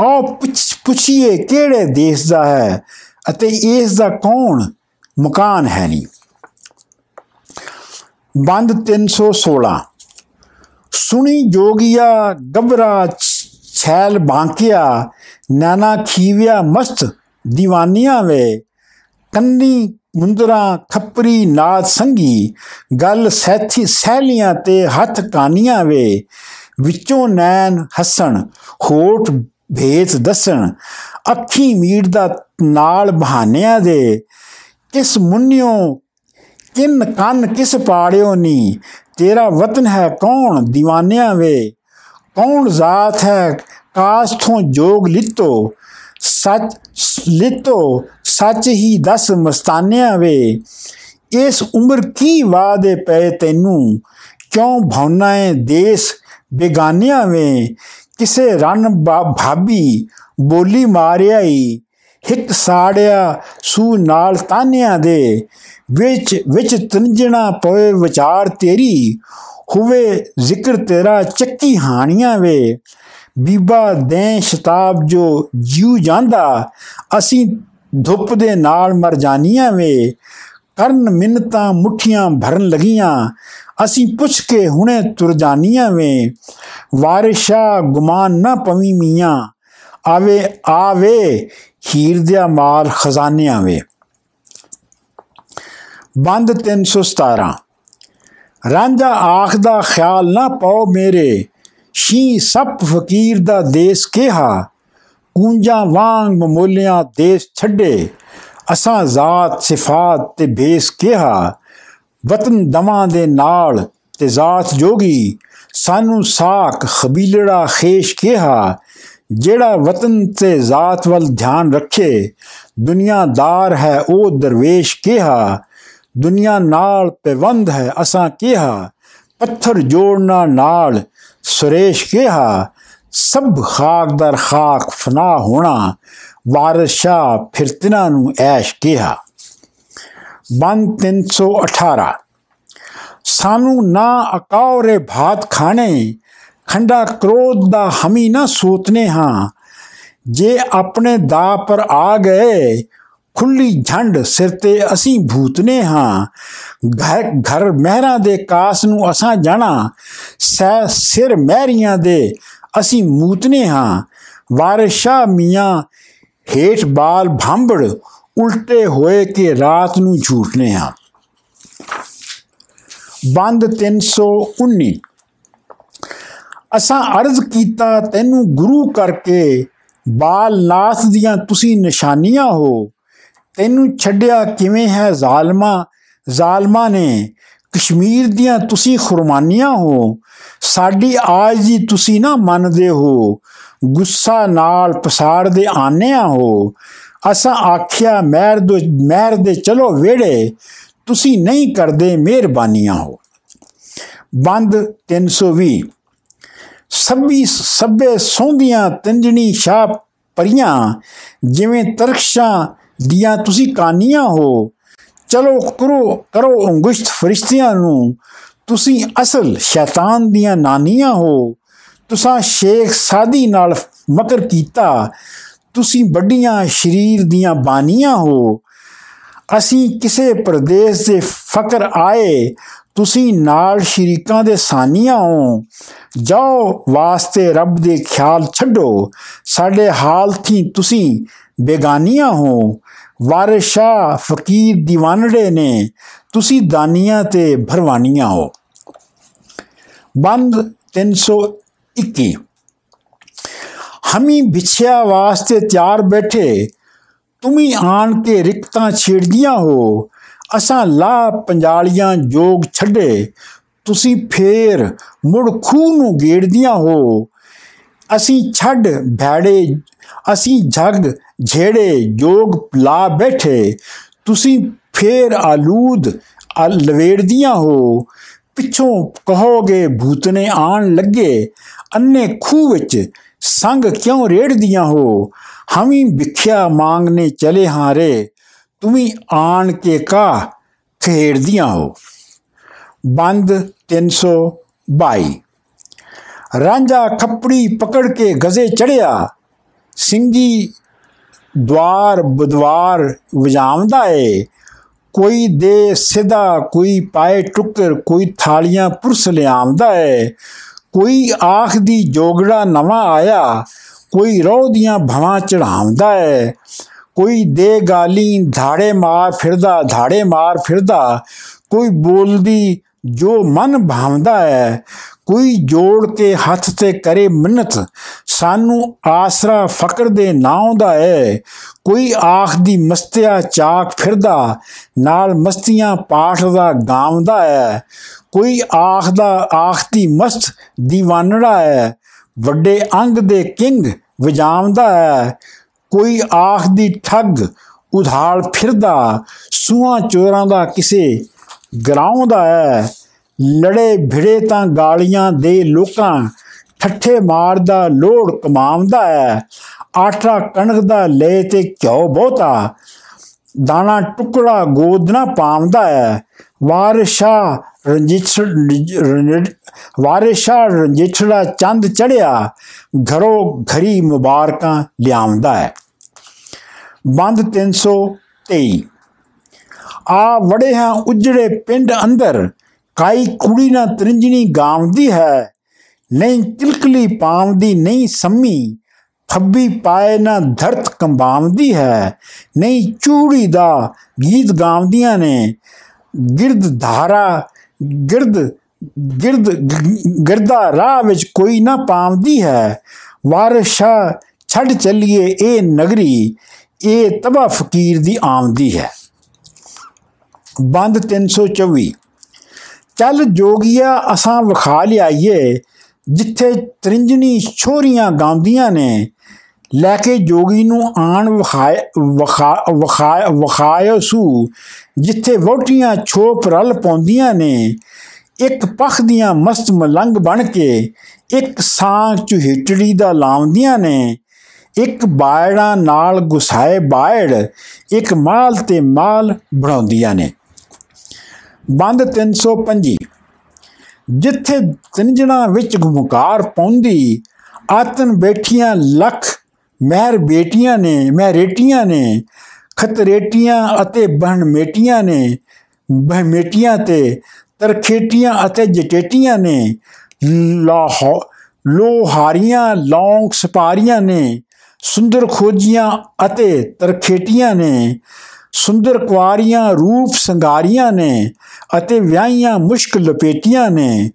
ਆਓ ਪੁੱਛੀਏ ਕਿਹੜੇ ਦੇਸ਼ ਦਾ ਹੈ ਅਤੇ ਇਸ ਦਾ ਕੌਣ ਮਕਾਨ ਹੈ ਨਹੀਂ ਬੰਦ 316 ਸੁਣੀ ਜੋਗੀਆ ਗਬਰਾ ਛੈਲ ਬਾਂਕਿਆ, ਨਾਨਾ ਖੀਵਿਆ ਮਸਤ دیਵਾਨੀਆਂ ਵੇ। ਕੰਨੀ ਮੁੰਦਰਾ ਖੱਪਰੀ ਨਾਦ ਸੰਗੀ, ਗੱਲ ਸੈਥੀ ਸਹਿਲੀਆਂ ਤੇ ਹੱਥ ਕਾਨੀਆਂ ਵੇ, ਵਿੱਚੋਂ ਨੈਣ ਹੱਸਣ, ਹੋਠ ਭੇਤ ਦੱਸਣ, ਅੱਖੀ ਮੀਟ ਦਾ ਨਾਲ ਬਹਾਨਿਆਂ ਦੇ, ਕਿਸ ਮੁੰਨਿਓ, ਕਿਨ ਕੰਨ ਕਿਸ ਪਾੜਿਓ ਨੀ, ਤੇਰਾ ਵਤਨ ਹੈ ਕੌਣ دیਵਾਨਿਆਂ ਵੇ, ਕੌਣ ਜ਼ਾਤ ਹੈ ਕਾਸ ਤੋਂ ਜੋਗ ਲਿੱਤੋ, ਸੱਚ ਲਿੱਤੋ ਸੱਚ ਹੀ ਦਸ ਮਸਤਾਨਿਆਂ ਵੇ। ਇਸ ਉਮਰ ਕੀ ਵਾਦੇ ਪਏ ਤੈਨੂੰ? ਕਿਉਂ ਭੌਨਾ ਹੈ ਦੇਸ ਬੇਗਾਨਿਆਂ ਵੇ? ਕਿਸੇ ਰਨ ਭਾਬੀ ਬੋਲੀ ਮਾਰਿਆ ਹੀ ਹਿੱਕ ਸਾੜਿਆ ਸੂ ਨਾਲ ਤਾਨਿਆਂ ਦੇ। ਵਿੱਚ ਵਿੱਚ ਤੰਜਣਾ ਪਏ ਵਿਚਾਰ ਤੇਰੀ, ਹੋਵੇ ਜ਼ਿਕਰ ਤੇਰਾ ਚੱਕੀ ਹਾਣੀਆਂ ਵੇ। ਬੀਬਾ ਦੇ ਸ਼ਤਾਬ ਜੋ ਜਿਉ ਜਾਂਦਾ, ਅਸੀਂ ਧੁੱਪ ਦੇ ਨਾਲ ਮਰ ਜਾਨੀਆਂ ਵੇ। ਕਰਨ ਮਿੰਨਤਾਂ ਮੁਠੀਆਂ ਭਰਨ ਲਗੀਆਂ। ਅਸੀਂ ਪੁੱਛ ਕੇ ਹੁਣੇ ਤੁਰ ਜਾਨੀਆਂ ਵੇ। ਵਾਰਿਸ਼ਾ ਗੁਮਾਨ ਨਾ ਪਵੀ ਮੀਆਂ। ਆਵੇ ਆਵੇ, ਹੀਰ ਦੇ ਮਾਲ ਖਜ਼ਾਨਿਆਂ ਵੇ। ਬੰਦ 317 ਰਾਂਝਾ ਆਖਦਾ, ਖਿਆਲ ਨਾ ਪਾਓ ਮੇਰੇ। ਸ਼ੀ ਸੱਪ ਫਕੀਰ ਦਾ ਦੇਸ ਕਿਹਾ। ਕੂੰਜਾਂ ਵਾਂਗ ਮਮੋਲਿਆਂ ਦੇਸ ਛੱਡੇ। ਅਸਾਂ ਜ਼ਾਤ, ਸਿਫਾਤ ਤੇ ਬੇਸ ਕਿਹਾ। ਵਤਨ ਦਮਾਂ ਦੇ ਨਾਲ ਤੇ ਜ਼ਾਤ ਜੋਗੀ। ਸਾਨੂੰ ਸਾਖ ਖਬੀਲੜਾ ਖੇਸ਼ ਕਿਹਾ, ਜਿਹੜਾ ਵਤਨ ਤੇ ਜ਼ਾਤ ਵੱਲ ਧਿਆਨ ਰੱਖੇ। ਦੁਨੀਆਦਾਰ ਹੈ ਉਹ ਦਰਵੇਸ਼ ਕਿਹਾ। ਦੁਨੀਆ ਨਾਲ ਪਵੰਦ ਹੈ ਅਸਾਂ ਕਿਹਾ। ਪੱਥਰ ਜੋੜਨਾ ਨਾਲ ਸੁਰੇਸ਼ ਕਿਹਾ। ਸਭ ਖਾਕ ਦਰ ਖਾਕ ਫਨਾ ਹੋਣਾ, ਵਾਰਸ਼ਾ ਫਿਰਤਨਾ ਨੂੰ ਐਸ਼ ਕਿਹਾ। ਬੰਦ 318 ਸਾਨੂੰ ਨਾ ਅਕਾਉਰੇ ਭਾਤ ਖਾਣੇ, ਖੰਡਾ ਕ੍ਰੋਧ ਦਾ ਹਮੀ ਨਾ ਸੋਤਨੇ ਹਾਂ। ਜੇ ਆਪਣੇ ਦਾ ਪਰ ਆ ਗਏ, ਖੁੱਲੀ ਝੰਡ ਸਿਰ ਤੇ ਅਸੀਂ ਭੂਤਨੇ ਹਾਂ। ਘਰ ਘਰ ਮਹਿਰਾਂ ਦੇ ਕਾਸ ਨੂੰ ਅਸਾਂ ਜਾਣਾ ਸਿਰ ਮਹਿਰੀਆਂ ਦੇ ਅਸੀਂ ਮੂਤਨੇ ਹਾਂ। ਵਾਰਿਸ਼ਾ ਮੀਆਂ ਹੇਠ ਬਾਲ ਭਾਂਬੜ ਉਲਟੇ ਹੋਏ ਕਿ ਰਾਤ ਨੂੰ ਝੂਠਨੇ ਹਾਂ। ਬੰਦ 319 ਅਸਾਂ ਅਰਜ਼ ਕੀਤਾ ਤੈਨੂੰ ਗੁਰੂ ਕਰਕੇ ਬਾਲ ਨਾਸ ਦੀਆਂ ਤੁਸੀਂ ਨਿਸ਼ਾਨੀਆਂ ਹੋ। ਤੈਨੂੰ ਛੱਡਿਆ ਕਿਵੇਂ ਹੈ ਜ਼ਾਲਮਾ? ਜ਼ਾਲਮਾ ਨੇ ਕਸ਼ਮੀਰ ਦੀਆਂ ਤੁਸੀਂ ਖੁਰਮਾਨੀਆਂ ਹੋ, ਸਾਡੀ ਆਜ ਦੀ ਤੁਸੀਂ ਨਾ ਮੰਨਦੇ ਹੋ, ਗੁੱਸਾ ਨਾਲ ਪਸਾੜਦੇ ਆਨਿਆ ਹੋ। ਅਸਾਂ ਆਖਿਆ, ਮਹਿਰ ਦੋ, ਮਹਿਰ ਦੇ ਚਲੋ ਵੇੜੇ ਤੁਸੀਂ ਨਹੀਂ ਕਰਦੇ ਮਿਹਰਬਾਨੀਆਂ ਹੋ। ਬੰਦ 320 ਸਭੀ ਸਭੇ ਸੌਂਦੀਆਂ ਤੰਜਣੀ ਸ਼ਾ ਪਰੀਆਂ ਜਿਵੇਂ ਤਰਖਸ਼ਾਂ ਦੀਆਂ ਤੁਸੀਂ ਕਾਨੀਆਂ ਹੋ ਚਲੋ ਕਰੋ ਕਰੋ ਅੰਗੁਸ਼ਤ ਫਰਿਸ਼ਤਿਆਂ ਨੂੰ। ਤੁਸੀਂ ਅਸਲ ਸ਼ੈਤਾਨ ਦੀਆਂ ਨਾਨੀਆਂ ਹੋ। ਤੁਸੀਂ ਸ਼ੇਖ ਸਾਦੀ ਨਾਲ ਮਕਰ ਕੀਤਾ। ਤੁਸੀਂ ਵੱਡੀਆਂ ਸ਼ਰੀਰ ਦੀਆਂ ਬਾਨੀਆਂ ਹੋ। ਅਸੀਂ ਕਿਸੇ ਪ੍ਰਦੇਸ਼ ਦੇ ਫਕਰ ਆਏ। ਤੁਸੀਂ ਨਾਲ ਸ਼ਰੀਕਾਂ ਦੇ ਸਾਨੀਆਂ ਹੋ। ਜਾਓ, ਵਾਸਤੇ ਰੱਬ ਦੇ ਖਿਆਲ ਛੱਡੋ। ਸਾਡੇ ਹਾਲ ਥੀ ਤੁਸੀਂ ਬੇਗਾਨੀਆਂ ਹੋ। ਵਾਰਿਸ਼ਾ ਫਕੀਰ دیਵਾਨੜੇ ਨੇ, ਤੁਸੀਂ ਦਾਨੀਆਂ ਤੇ ਭਰਵਾਨੀਆਂ ਹੋ। ਬੰਦ 321 ਹਮੀ ਵਿਛਿਆ ਵਾਸਤੇ ਤਿਆਰ ਬੈਠੇ, ਤੁਮੀ ਆਣ ਕੇ ਰਿਕਤਾਂ ਛੇੜਦੀਆਂ ਹੋ। ਅਸਾਂ ਲਾ ਪੰਜਾਲੀਆਂ ਜੋਗ ਛੱਡੇ, ਤੁਸੀਂ ਫੇਰ ਮੁੜ ਖੂ ਨੂੰ ਗੇੜਦੀਆਂ ਹੋ। ਅਸੀਂ ਛੱਡ ਭੈੜੇ, ਅਸੀਂ ਜਗ ਝੇੜੇ ਜੋਗ ਲਾ ਬੈਠੇ, ਤੁਸੀਂ ਫੇਰ ਆਲੂਦ ਲਵੇੜਦੀਆਂ ਹੋ। ਪਿੱਛੋਂ ਕਹੋਗੇ, ਭੂਤਨੇ ਆਣ ਲੱਗੇ, ਅੰਨੇ ਖੂਹ ਵਿੱਚ ਸੰਗ ਕਿਉਂ ਰੇੜਦੀਆਂ ਹੋ? ਹਮੀ ਵਿਖਿਆ ਮੰਗਨੇ ਚਲੇ ਹਾਰੇ ਤੁਮੀ ਆਣ ਕੇ ਕਾ ਖੇੜਦੀਆਂ ਹੋ? ਬੰਦ 322 ਰਾਂਝਾ ਖੱਪੜੀ ਪਕੜ ਕੇ ਗਜ਼ੇ ਚੜਿਆ ਸਿੰਘੀ ਦਵਾਰ ਬਦਵਾਰ ਵਜਾਉਂਦਾ ਏ। ਕੋਈ ਦੇ ਸਿਧਾ, ਕੋਈ ਪਾਏ ਟੁੱਕਰ, ਕੋਈ ਥਾਲੀਆਂ ਪੁਰਸ ਲਿਆਉਂਦਾ ਏ। ਕੋਈ ਆਖ ਦੀ ਜੋਗੜਾ ਨਵਾਂ ਆਇਆ, ਕੋਈ ਰੋਹ ਦੀਆਂ ਭਵਾਂ ਚੜਾਉਂਦਾ ਏ। ਕੋਈ ਦੇ ਗਾਲੀ, ਧਾੜੇ ਮਾਰ ਫਿਰਦਾ, ਧਾੜੇ ਮਾਰ ਫਿਰਦਾ। ਕੋਈ ਬੋਲਦੀ ਜੋ ਮਨ ਭਾਵਦਾ ਹੈ ਕੋਈ ਜੋੜ ਕੇ ਹੱਥ ਤੇ ਕਰੇ ਮਿੰਨਤ, ਸਾਨੂੰ ਆਸਰਾ ਫਕਰ ਦੇ ਨਾਉ ਦਾ ਹੈ। ਕੋਈ ਆਖ ਦੀ ਮਸਤਿਆ ਚਾਕ ਫਿਰਦਾ, ਨਾਲ ਮਸਤੀਆਂ ਪਾਠ ਦਾ ਗਾਉਂਦਾ ਹੈ। ਕੋਈ ਆਖ ਦਾ ਆਖਤੀ ਮਸਤ دیਵਾਨੜਾ ਹੈ, ਵੱਡੇ ਅੰਗ ਦੇ ਕਿੰਗ ਵਜਾਉਂਦਾ ਹੈ। ਕੋਈ ਆਖ ਦੀ ਠੱਗ ਉਧਾਲ ਫਿਰਦਾ ਸੂਆਂ ਚੋਰਾਂ ਦਾ ਕਿਸੇ ਗਰਾਉਂਦਾ ਹੈ। ਲੜੇ ਭਿੜੇ ਤਾਂ ਗਾਲੀਆਂ ਦੇ ਲੋਕਾਂ, ਠੱਠੇ ਮਾਰਦਾ ਲੋੜ ਕਮਾਉਂਦਾ ਹੈ ਆਟਾ ਕਣਕ ਦਾ ਲੈ ਤੇ ਘਿਓ ਬਹੁਤਾ, ਦਾਣਾ ਟੁਕੜਾ ਗੋਦ ਨਾ ਪਾਉਂਦਾ ਹੈ ਵਾਰਿਸ਼ਾ ਰੰਜਿਤ ਵਾਰਿਸ਼ਾ ਰੰਜਿਤੜਾ ਚੰਦ ਚੜਿਆ, ਘਰੋ ਘਰੀ ਮੁਬਾਰਕਾਂ ਲਿਆਉਂਦਾ ਹੈ ਬੰਦ 323 ਆ ਵੜੇ ਹਾਂ ਉਜੜੇ ਪਿੰਡ ਅੰਦਰ ਕਾਈ ਕੁੜੀ ਨਾ ਤਰਿੰਜਣੀ ਗਾਉਂਦੀ ਹੈ, ਨਹੀਂ ਤਿਲਕਲੀ ਪਾਉਂਦੀ, ਨਹੀਂ ਸੰਮੀ, ਥੱਬੀ ਪਾਏ ਨਾ ਧਰਤ ਕੰਬਾਉਂਦੀ ਹੈ, ਨਹੀਂ ਚੂੜੀ ਦਾ ਗੀਤ ਗਾਉਂਦੀਆਂ ਨੇ, ਗਿਰਦ ਧਾਰਾ, ਗਿਰਦ ਗਿਰਦ ਗਿਰਦਾ ਰਾਹ ਵਿੱਚ ਕੋਈ ਨਾ ਪਾਉਂਦੀ ਹੈ, ਵਾਰਸ਼ਾ ਛੱਡ ਚੱਲੀਏ ਇਹ ਨਗਰੀ, ਇਹ ਤਬਾ ਫਕੀਰ ਦੀ ਆਮਦੀ ਹੈ। ਬੰਦ 324 ਚੱਲ ਜੋਗੀਆ, ਅਸਾਂ ਵਿਖਾ ਲਿਆਈਏ, ਜਿੱਥੇ ਤ੍ਰਿੰਜਣੀ ਛੋਰੀਆਂ ਗਾਉਂਦੀਆਂ ਨੇ। ਲੈ ਕੇ ਜੋਗੀ ਨੂੰ ਆਣ ਵਿਖਾਇ ਵਿਖਾਇਓ ਸੂ ਜਿੱਥੇ ਵੋਟੀਆਂ ਛੋਪ ਰਲ ਪਾਉਂਦੀਆਂ ਨੇ। ਇੱਕ ਪਖ ਦੀਆਂ ਮਸਤ ਮਲੰਗ ਬਣ ਕੇ ਇੱਕ ਸਾਂ ਚੁਹਿਟੜੀ ਦਾ ਲਾਉਂਦੀਆਂ ਨੇ। ਇੱਕ ਬਾਇੜਾ ਨਾਲ ਗੁਸਾਏ ਬਾਇੜ, ਇੱਕ ਮਾਲ ਤੇ ਮਾਲ ਬਣਾਉਂਦੀਆਂ ਨੇ। ਬੰਦ 325 ਜਿੱਥੇ ਤਿੰਜਣਾ ਵਿੱਚ ਗੁਮਕਾਰ ਪੌਂਦੀ, ਆਤਨ ਬੈਠੀਆਂ ਲੱਖ ਮਹਿਰ ਬੇਟੀਆਂ ਨੇ, ਮਹਿਰੇਟੀਆਂ ਨੇ, ਖਤਰੇਟੀਆਂ ਅਤੇ ਬਹਨ ਮੇਟੀਆਂ ਨੇ, ਬਹਿਮੇਟੀਆਂ ਤੇ ਤਰਖੇਟੀਆਂ ਅਤੇ ਜਟੇਟੀਆਂ ਨੇ, ਲਾਹੋ, ਲੋਹਾਰੀਆਂ, ਲੌਂਗ ਸਪਾਰੀਆਂ ਨੇ, ਸੁੰਦਰ ਖੋਜੀਆਂ ਅਤੇ ਤਰਖੇਟੀਆਂ ਨੇ ਸੁੰਦਰ ਕੁਆਰੀਆਂ ਰੂਪ ਸੰਗਾਰੀਆਂ ਨੇ ਅਤੇ ਵਿਆਹੀਆਂ ਮੁਸ਼ਕ ਲਪੇਟੀਆਂ ਨੇ।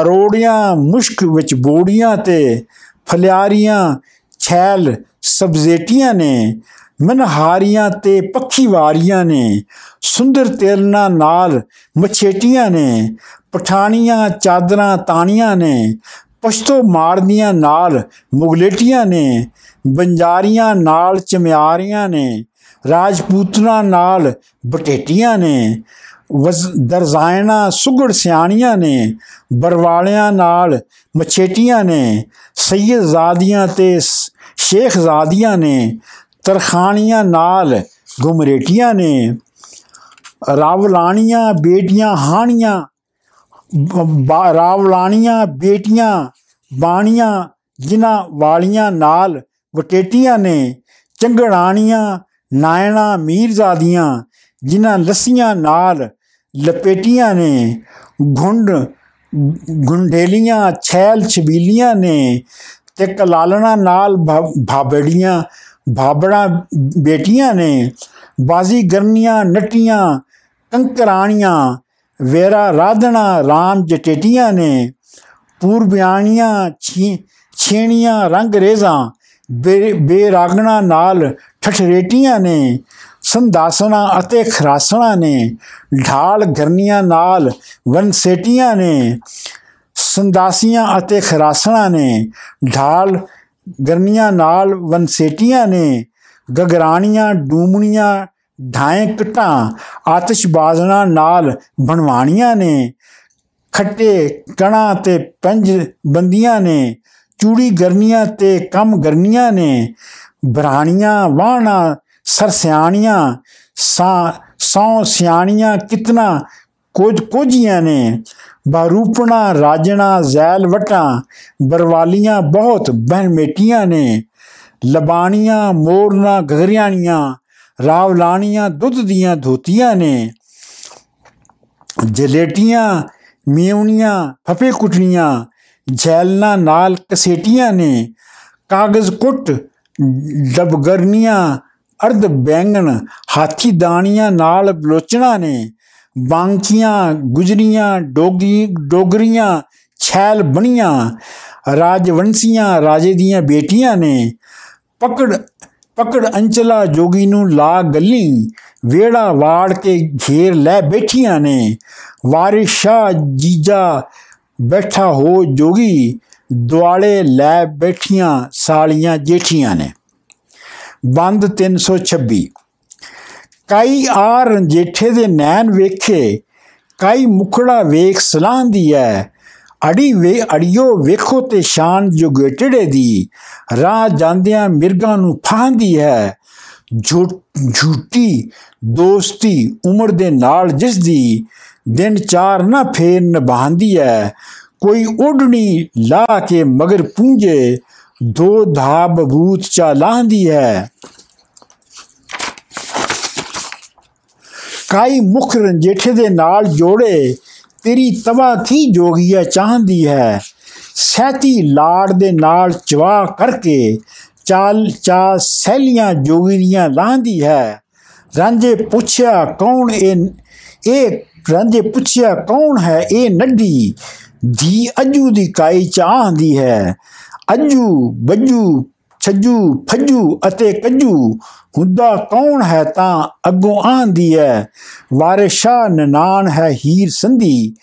ਅਰੋੜੀਆਂ ਮੁਸ਼ਕ ਵਿੱਚ ਬੋੜੀਆਂ ਤੇ ਫਲਿਆਰੀਆਂ ਛੈਲ ਸਬਜ਼ੇਟੀਆਂ ਨੇ। ਮਨਹਾਰੀਆਂ ਤੇ ਪੱਖੀ ਵਾਰੀਆਂ ਨੇ। ਸੁੰਦਰ ਤੇਲਨਾ ਨਾਲ ਮਛੇਟੀਆਂ ਨੇ। ਪਠਾਨੀਆਂ ਚਾਦਰਾਂ ਤਾਣੀਆਂ ਨੇ। ਪਸ਼ਤੋ ਮਾਰਦੀਆਂ ਨਾਲ ਮੁਗਲੇਟੀਆਂ ਨੇ। ਬੰਜਾਰੀਆਂ ਨਾਲ ਚਮਿਆਰੀਆਂ ਨੇ। ਰਾਜਪੂਤਨਾ ਨਾਲ ਬਟੇਟੀਆਂ ਨੇ ਦਰਜ਼ਾਇਨਾ ਸੁਗੜ ਸਿਆਣੀਆਂ ਨੇ, ਬਰਵਾਲਿਆਂ ਨਾਲ ਮਛੇਟੀਆਂ ਨੇ, ਸੈਯਦਜ਼ਾਦੀਆਂ ਤੇ ਸ਼ੇਖਜ਼ਾਦੀਆਂ ਨੇ ਤਰਖਾਨੀਆਂ ਨਾਲ ਗੁਮਰੇਟੀਆਂ ਨੇ, ਰਾਵਲਾਣੀਆਂ ਬੇਟੀਆਂ ਹਾਣੀਆਂ ਰਾਵਲਾਣੀਆਂ ਬੇਟੀਆਂ ਬਾਣੀਆਂ, ਜਿਨ੍ਹਾਂ ਵਾਲੀਆਂ ਨਾਲ ਵਟੇਟੀਆਂ ਨੇ, ਚੰਗੜਾਣੀਆਂ ਨਾਇਣਾ ਮੀਰਜ਼ਾਦੀਆਂ ਜਿਨ੍ਹਾਂ ਲੱਸੀਆਂ ਨਾਲ ਲਪੇਟੀਆਂ ਨੇ, ਗੁੰਡ, ਗੁੰਡੇਲੀਆਂ, ਛੈਲ ਛਬੀਲੀਆਂ ਨੇ ਤੇ ਕਲਾਲਣਾ ਨਾਲ ਭਾਬੜੀਆਂ, ਭਾਬੜਾ ਬੇਟੀਆਂ ਨੇ, ਬਾਜ਼ੀ ਗਰਨੀਆਂ, ਨਟੀਆਂ, ਕੰਕਰਾਣੀਆਂ, ਵੇਰਾ ਰਾਧਣਾ, ਰਾਮ ਜਟੇਟੀਆਂ ਨੇ, ਪੂਰਬਿਆਣੀਆਂ ਛੇਣੀਆਂ ਰੰਗ ਰੇਜ਼ਾਂ ਬੇਰਾਗਣਾ ਨਾਲ ਠਠਰੇਟੀਆਂ ਨੇ, ਸੰਦਾਸਣਾ ਅਤੇ ਖਰਾਸਣਾ ਨੇ, ਢਾਲ ਗਰਨੀਆਂ ਨਾਲ ਵਨਸੇਟੀਆਂ ਨੇ, ਸੰਦਾਸੀਆਂ ਅਤੇ ਖਰਾਸਣਾ ਨੇ, ਢਾਲ ਗਰਨੀਆਂ ਨਾਲ ਵਨਸੇਟੀਆਂ ਨੇ, ਗਗਰਾਣੀਆਂ, ਡੂਮਣੀਆਂ, ਢਾਏ ਕਟਾਂ ਆਤਿਸ਼ਬਾਜ਼ਣਾ ਨਾਲ ਬਣਵਾਣੀਆਂ ਨੇ, ਖੱਟੇ ਕਣਾ ਤੇ ਪੰਜ ਬੰਦੀਆਂ ਨੇ, ਚੂੜੀ ਗਰਨੀਆਂ ਤੇ ਕੰਮ ਗਰਨੀਆਂ ਨੇ ਬਰਾਣੀਆਂ ਵਾਹਣਾ ਸਰਸਿਆਣੀਆਂ ਸਾ ਸੌ ਸਿਆਣੀਆਂ ਕਿਤਨਾ ਕੁਝ ਕੁਝੀਆਂ ਨੇ ਬਾਰੂਪਣਾ ਰਾਜਣਾ ਜ਼ੈਲ ਵਟਾਂ ਬਰਵਾਲੀਆਂ ਬਹੁਤ ਬਹਿਮੇਟੀਆਂ ਨੇ ਲਬਾਣੀਆਂ ਮੋਰਨਾ ਗਗਰਿਆਣੀਆਂ ਰਾਵਲਾਣੀਆਂ ਦੁੱਧ ਦੀਆਂ ਧੋਤੀਆਂ ਨੇ ਜਲੇਟੀਆਂ ਮੀਉਣੀਆਂ ਫਫੇ ਕੁਟਣੀਆਂ ਜੈਲਨਾ ਨਾਲ ਕਸੇਟੀਆਂ ਨੇ ਕਾਗਜ਼ ਕੁੱਟ ਡਬਗਰਨੀਆਂ ਅਰਧ ਬੈਂਗਣ, ਹਾਥੀ ਦਾਣੀਆਂ ਨਾਲ ਬਲੋਚਣਾ ਨੇ ਬਾਂਕੀਆਂ ਗੁਜਰੀਆਂ, ਡੋਗੀ, ਡੋਗਰੀਆਂ ਛੈਲ ਬਣੀਆਂ, ਰਾਜਵੰਸੀਆਂ ਰਾਜੇ ਦੀਆਂ ਬੇਟੀਆਂ ਨੇ। ਪਕੜ ਪਕੜ ਅੰਚਲਾ ਜੋਗੀ ਨੂੰ ਲਾ ਗੱਲੀ, ਵੇੜਾ ਵਾੜ ਕੇ ਘੇਰ ਲੈ ਬੈਠੀਆਂ ਨੇ। ਵਾਰਿਸ ਸ਼ਾ ਜੀਜਾ ਬੈਠਾ ਹੋ ਜੋਗੀ ਦੁਆਲੇ ਲੈ ਬੈਠੀਆਂ ਸਾਲੀਆਂ ਜੇਠੀਆਂ ਨੇ। ਬੰਦ 326 ਕਾਈ ਆ ਰੰਜੇਠੇ ਦੇ ਨੈਣ ਵੇਖੇ, ਕਾਈ ਮੁਖੜਾ ਵੇਖ ਸਲਾਂਦੀ ਐ, ਅੜੀ ਵੇ ਅੜਿਓ ਵੇਖੋ ਤੇ ਸ਼ਾਨ ਜੋ ਗੇਟੜੇ ਦੀ। ਰਾਹ ਜਾਂਦਿਆਂ ਮਿਰਗਾਂ ਨੂੰ ਫਾਂਦੀ ਹੈ ਝੂਠੀ ਦੋਸਤੀ ਉਮਰ ਦੇ ਨਾਲ ਜਿਸ ਦੀ ਦਿਨ ਚਾਰ ਨਾ ਫੇਰ ਨਿਭਾਂਦੀ ਹੈ ਕੋਈ ਉਡਣੀ ਲਾ ਕੇ ਮਗਰ ਪੂੰਝੇ ਦੋ ਧਾ ਬਬੂਤ ਚਾ ਲਾਂਦੀ ਹੈ ਕਾਈ ਮੁਖ ਰੰਜੇਠੇ ਦੇ ਨਾਲ ਜੋੜੇ ਤੇਰੀ ਤਵਾ ਕੀ ਜੋਗੀਆ ਚਾਹਦੀ ਹੈ ਸਹਿਤੀ ਲਾੜ ਦੇ ਨਾਲ ਚਵਾ ਕਰਕੇ ਚਾਲ ਚਾ ਸੈਲੀਆਂ ਜੋਗੀ ਦੀਆਂ ਲਾਂਦੀ ਹੈ ਰਾਂਝੇ ਪੁੱਛਿਆ ਕੌਣ ਇਹ ਇਹ ਰਾਂਝੇ ਪੁੱਛਿਆ ਕੌਣ ਹੈ ਇਹ ਨੱਡੀ ਜੀ ਅਜੂ ਦੀ ਕਾਈ ਚਾਹਦੀ ਹੈ। ਅਜੂ, ਬੱਜੂ, ਛੱਜੂ, ਫੱਜੂ ਅਤੇ ਕੱਜੂ, ਹੁੰਦਾ ਕੌਣ ਹੈ ਤਾਂ ਅੱਗੋਂ ਆਂਦੀ ਹੈ। ਵਾਰਿਸ਼ਾ ਨਨਾਨ ਹੈ ਹੀਰ ਸੰਧੀ।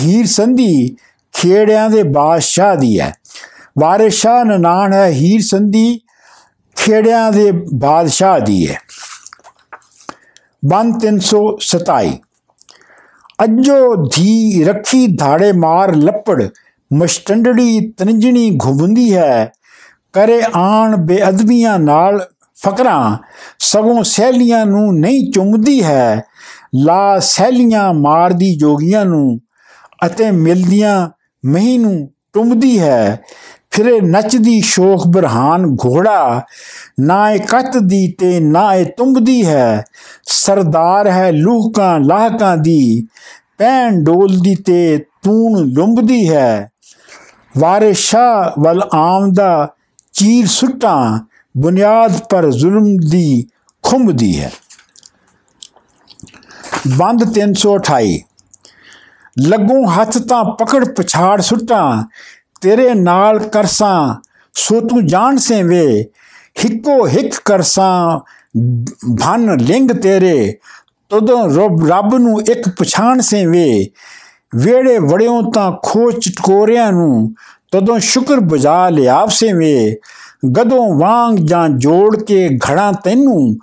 ਹੀਰ ਸੰਧੀ ਖੇੜਿਆਂ ਦੇ ਬਾਦਸ਼ਾਹ ਦੀ ਹੈ। ਵਾਰਿਸ਼ਾ ਨਨਾਨ ਹੈ ਹੀਰ ਸੰਧੀ ਖੇੜਿਆਂ ਦੇ ਬਾਦਸ਼ਾਹ ਦੀ ਹੈ। 1327 अजो धी रखी धाड़े मार लपड़ ਮਸ਼ਟੰਡੜੀ ਤਨਜਣੀ ਘੁੰਮਦੀ ਹੈ ਕਰੇ ਆਣ ਬੇਅਦਬੀਆਂ ਨਾਲ ਫਕਰਾਂ ਸਗੋਂ ਸਹਿਲੀਆਂ ਨੂੰ ਨਹੀਂ ਚੁੰਮਦੀ ਹੈ ਲਾ ਸਹਿਲੀਆਂ ਮਾਰਦੀ ਜੋਗੀਆਂ ਨੂੰ ਅਤੇ ਮਿਲਦੀਆਂ ਮਹੀ ਨੂੰ ਟੁੰਮਦੀ ਹੈ ਫਿਰੇ ਨੱਚਦੀ ਸ਼ੋਖ ਬਰਹਾਨ ਘੋੜਾ, ਨਾ ਇਹ ਕੱਤ ਦੀ ਤੇ ਨਾ ਇਹ ਤੁੰਬਦੀ ਹੈ। ਸਰਦਾਰ ਹੈ ਲੂਹਕਾਂ ਲਾਹਕਾਂ ਦੀ ਪੈਣ ਡੋਲਦੀ ਤੇ ਤੂਣ ਲੁੰਬਦੀ ਹੈ। ਵਾਰਿਸ਼ਾ ਵਲ ਆਮਦਾ ਚੀਰ ਸੁੱਟਾਂ, ਬੁਨਿਆਦ ਪਰ ਜ਼ੁਲਮ ਦੀ ਖੁੰਬਦੀ ਹੈ। ਬੰਦ 328 ਲੱਗੂ ਹੱਥ ਤਾਂ ਪਕੜ ਪਛਾੜ ਸੁੱਟਾਂ ਤੇਰੇ ਨਾਲ ਕਰਸਾਂ, ਸੋ ਤੂੰ ਜਾਣ ਸੇ ਵੇ ਹਿੱਕੋ ਹਿੱਕ ਕਰਸਾਂ ਭਨ ਲਿੰਗ ਤੇਰੇ, ਤਦੋਂ ਰੱਬ ਨੂੰ ਇੱਕ ਪਛਾਣ ਸੇ ਵੇ ਵੇੜੇ ਵੜਿਓ ਤਾਂ ਖੋਚ ਚਟਕੋਰਿਆਂ ਨੂੰ, ਤਦੋਂ ਸ਼ੁਕਰ ਬਜਾ ਲਿਆਵ ਸੇ ਵੇ ਗਦੋਂ ਵਾਂਗ ਜਾਂ ਜੋੜ ਕੇ ਘੜਾ ਤੈਨੂੰ,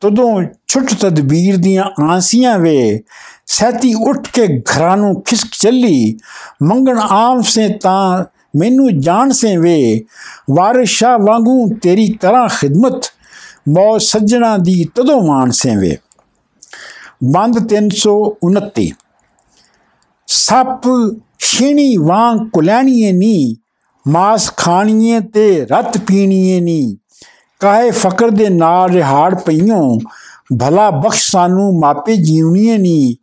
ਤਦੋਂ ਛੁੱਟ ਤਦਬੀਰ ਦੀਆਂ ਆਂਸੀਆਂ ਵੇ, ਸਹਿਤੀ ਉੱਠ ਕੇ ਘਰਾਂ ਨੂੰ ਖਿਸਕ ਚੱਲੀ, ਮੰਗਣ ਆਮ ਸੇ ਤਾਂ ਮੈਨੂੰ ਜਾਣ ਸੇ ਵੇ, ਵਾਰਿਸ਼ਾ ਵਾਂਗੂ ਤੇਰੀ ਕਰਾਂ ਖਿਦਮਤ ਮੌ ਸੱਜਣਾ ਦੀ ਤਦੋਂ ਮਾਨ ਸੇ ਵੇ। ਬੰਦ 329 ਸੱਪ ਛੀਣੀ ਵਾਂਗ ਕੁਲੈਣੀਏ ਨੀ, ਮਾਸ ਖਾਣੀਏ ਤੇ ਰਤ ਪੀਣੀਏ ਨੀ। ਕਾਹੇ ਫਕਰ ਦੇ ਨਾਲ ਰਿਹਾੜ ਪਈਓ, ਭਲਾ ਬਖਸ਼ ਸਾਨੂੰ ਮਾਪੇ ਜੀਵਨੀਏ ਨੀ।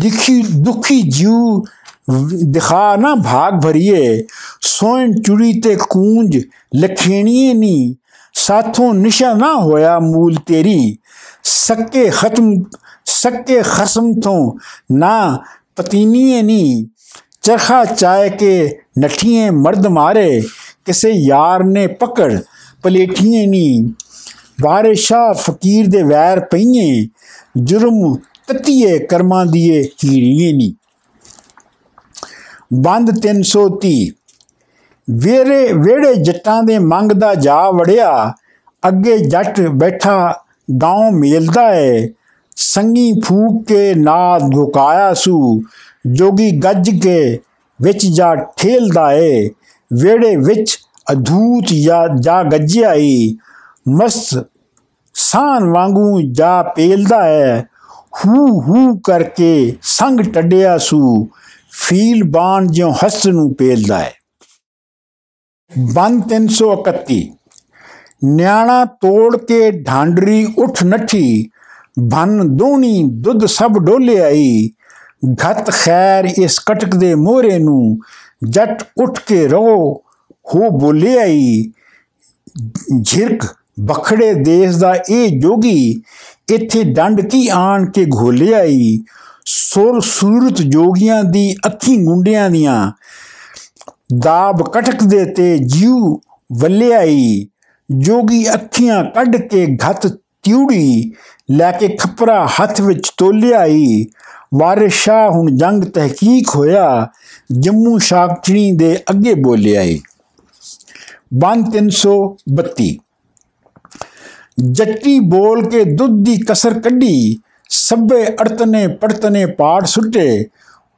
ਦਿਖੀ ਦੁਖੀ ਜੀਉ ਦਿਖਾ ਨਾ ਭਾਗ ਭਰੀਏ ਸੋਇਨ ਚੁੜੀ ਤੇ ਕੂੰਜ ਲਖੇਣੀਏ ਨੀ ਸਾਥੋਂ ਨਿਸ਼ਾ ਨਾ ਹੋਇਆ ਮੂਲ ਤੇਰੀ ਸੱਕੇ ਖਤਮ ਸੱਕੇ ਖਸਮ ਤੋਂ ਨਾ ਪਤੀਨੀਏ ਨੀ ਚਰਖਾ ਚਾਏ ਕੇ ਨਠੀਏ ਮਰਦ ਮਾਰੇ ਕਿਸੇ ਯਾਰ ਨੇ ਪਕੜ ਪਲੇਠੀਏ ਨੀ ਵਾਰਿਸ਼ਾ ਫਕੀਰ ਦੇ ਵੈਰ ਪਈਏ ਜੁਰਮ ਤਤੀਏ ਕਰਮਾਂ ਦੀਏ ਕੀੜੀਏ ਨੀ ਬੰਦ 330 ਵੇਰੇ ਵੇੜੇ ਜੱਟਾਂ ਦੇ ਮੰਗਦਾ ਜਾ ਵੜਿਆ, ਅੱਗੇ ਜੱਟ ਬੈਠਾ ਗਾਉਂ ਮੇਲਦਾ ਏ। ਸੰਗੀ ਫੂਕ ਕੇ ਨਾ ਘੁਕਾਇਆ ਸੂ, ਜੋਗੀ ਗੱਜ ਕੇ ਵਿੱਚ ਜਾ ਠੇਲਦਾ ਏ। ਵੇੜੇ ਵਿੱਚ ਅਧੂਤ ਜਾ ਜਾ ਗੱਜਿਆ ਈ ਮਸਤ ਸਾਨ ਵਾਂਗੂ ਜਾ ਪੇਲਦਾ ਹੈ ਹੂ ਹੂ ਕਰਕੇ ਸੰਗ ਟੱਡਿਆ ਸੂ ਫੀਲ ਬਾਣ ਜਿਉ ਹੱਸ ਨੂੰ ਪੇਲਦਾ ਹੈ। ਬੰਦ 331 ਨਿਆਣਾ ਤੋੜ ਕੇ ਢਾਂਡਰੀ ਉੱਠ ਨੱਠੀ ਭਨ ਦੋਣੀ ਦੁੱਧ ਸਭ ਡੋਲੇ ਆਈ। ਘਤ ਖੈਰ ਇਸ ਕਟਕ ਦੇ ਮੋਰੇ ਨੂੰ, ਜੱਟ ਉੱਠ ਕੇ ਰੋ ਹੋ ਬੋਲੇ ਆਈ। ਝਿਰਕ ਬਖੜੇ ਦੇਸ਼ ਦਾ ਇਹ ਜੋਗੀ, ਇੱਥੇ ਡੰਡ ਕੀ ਆਣ ਕੇ ਘੋਲਿਆ ਈ ਸੁਰ ਸੂਰਤ ਜੋਗੀਆਂ ਦੀ ਅੱਖੀ ਗੁੰਡਿਆਂ ਦੀਆਂ ਦਾਬ ਕਟਕ ਦੇ ਤੇ ਜੀਉ ਵੱਲਿਆਈ, ਜੋਗੀ ਅੱਖੀਆਂ ਕੱਢ ਕੇ ਘਤ ਤਿਉੜੀ, ਲੈ ਕੇ ਖਪਰਾ ਹੱਥ ਵਿੱਚ ਤੋਲਿਆਈ। ਵਾਰਿਸ ਸ਼ਾਹ ਹੁਣ ਜੰਗ ਤਹਿਕੀਕ ਹੋਇਆ, ਜੰਮੂ ਸ਼ਾਕਚਣੀ ਦੇ ਅੱਗੇ ਬੋਲਿਆਈ। ਬੰਦ 332 ਜੱਟੀ ਬੋਲ ਕੇ ਦੁੱਧ ਦੀ ਕਸਰ ਕੱਢੀ ਸਭੇ ਅੜਤਨੇ ਪੜਤਨੇ ਪਾੜ ਸੁੱਟੇ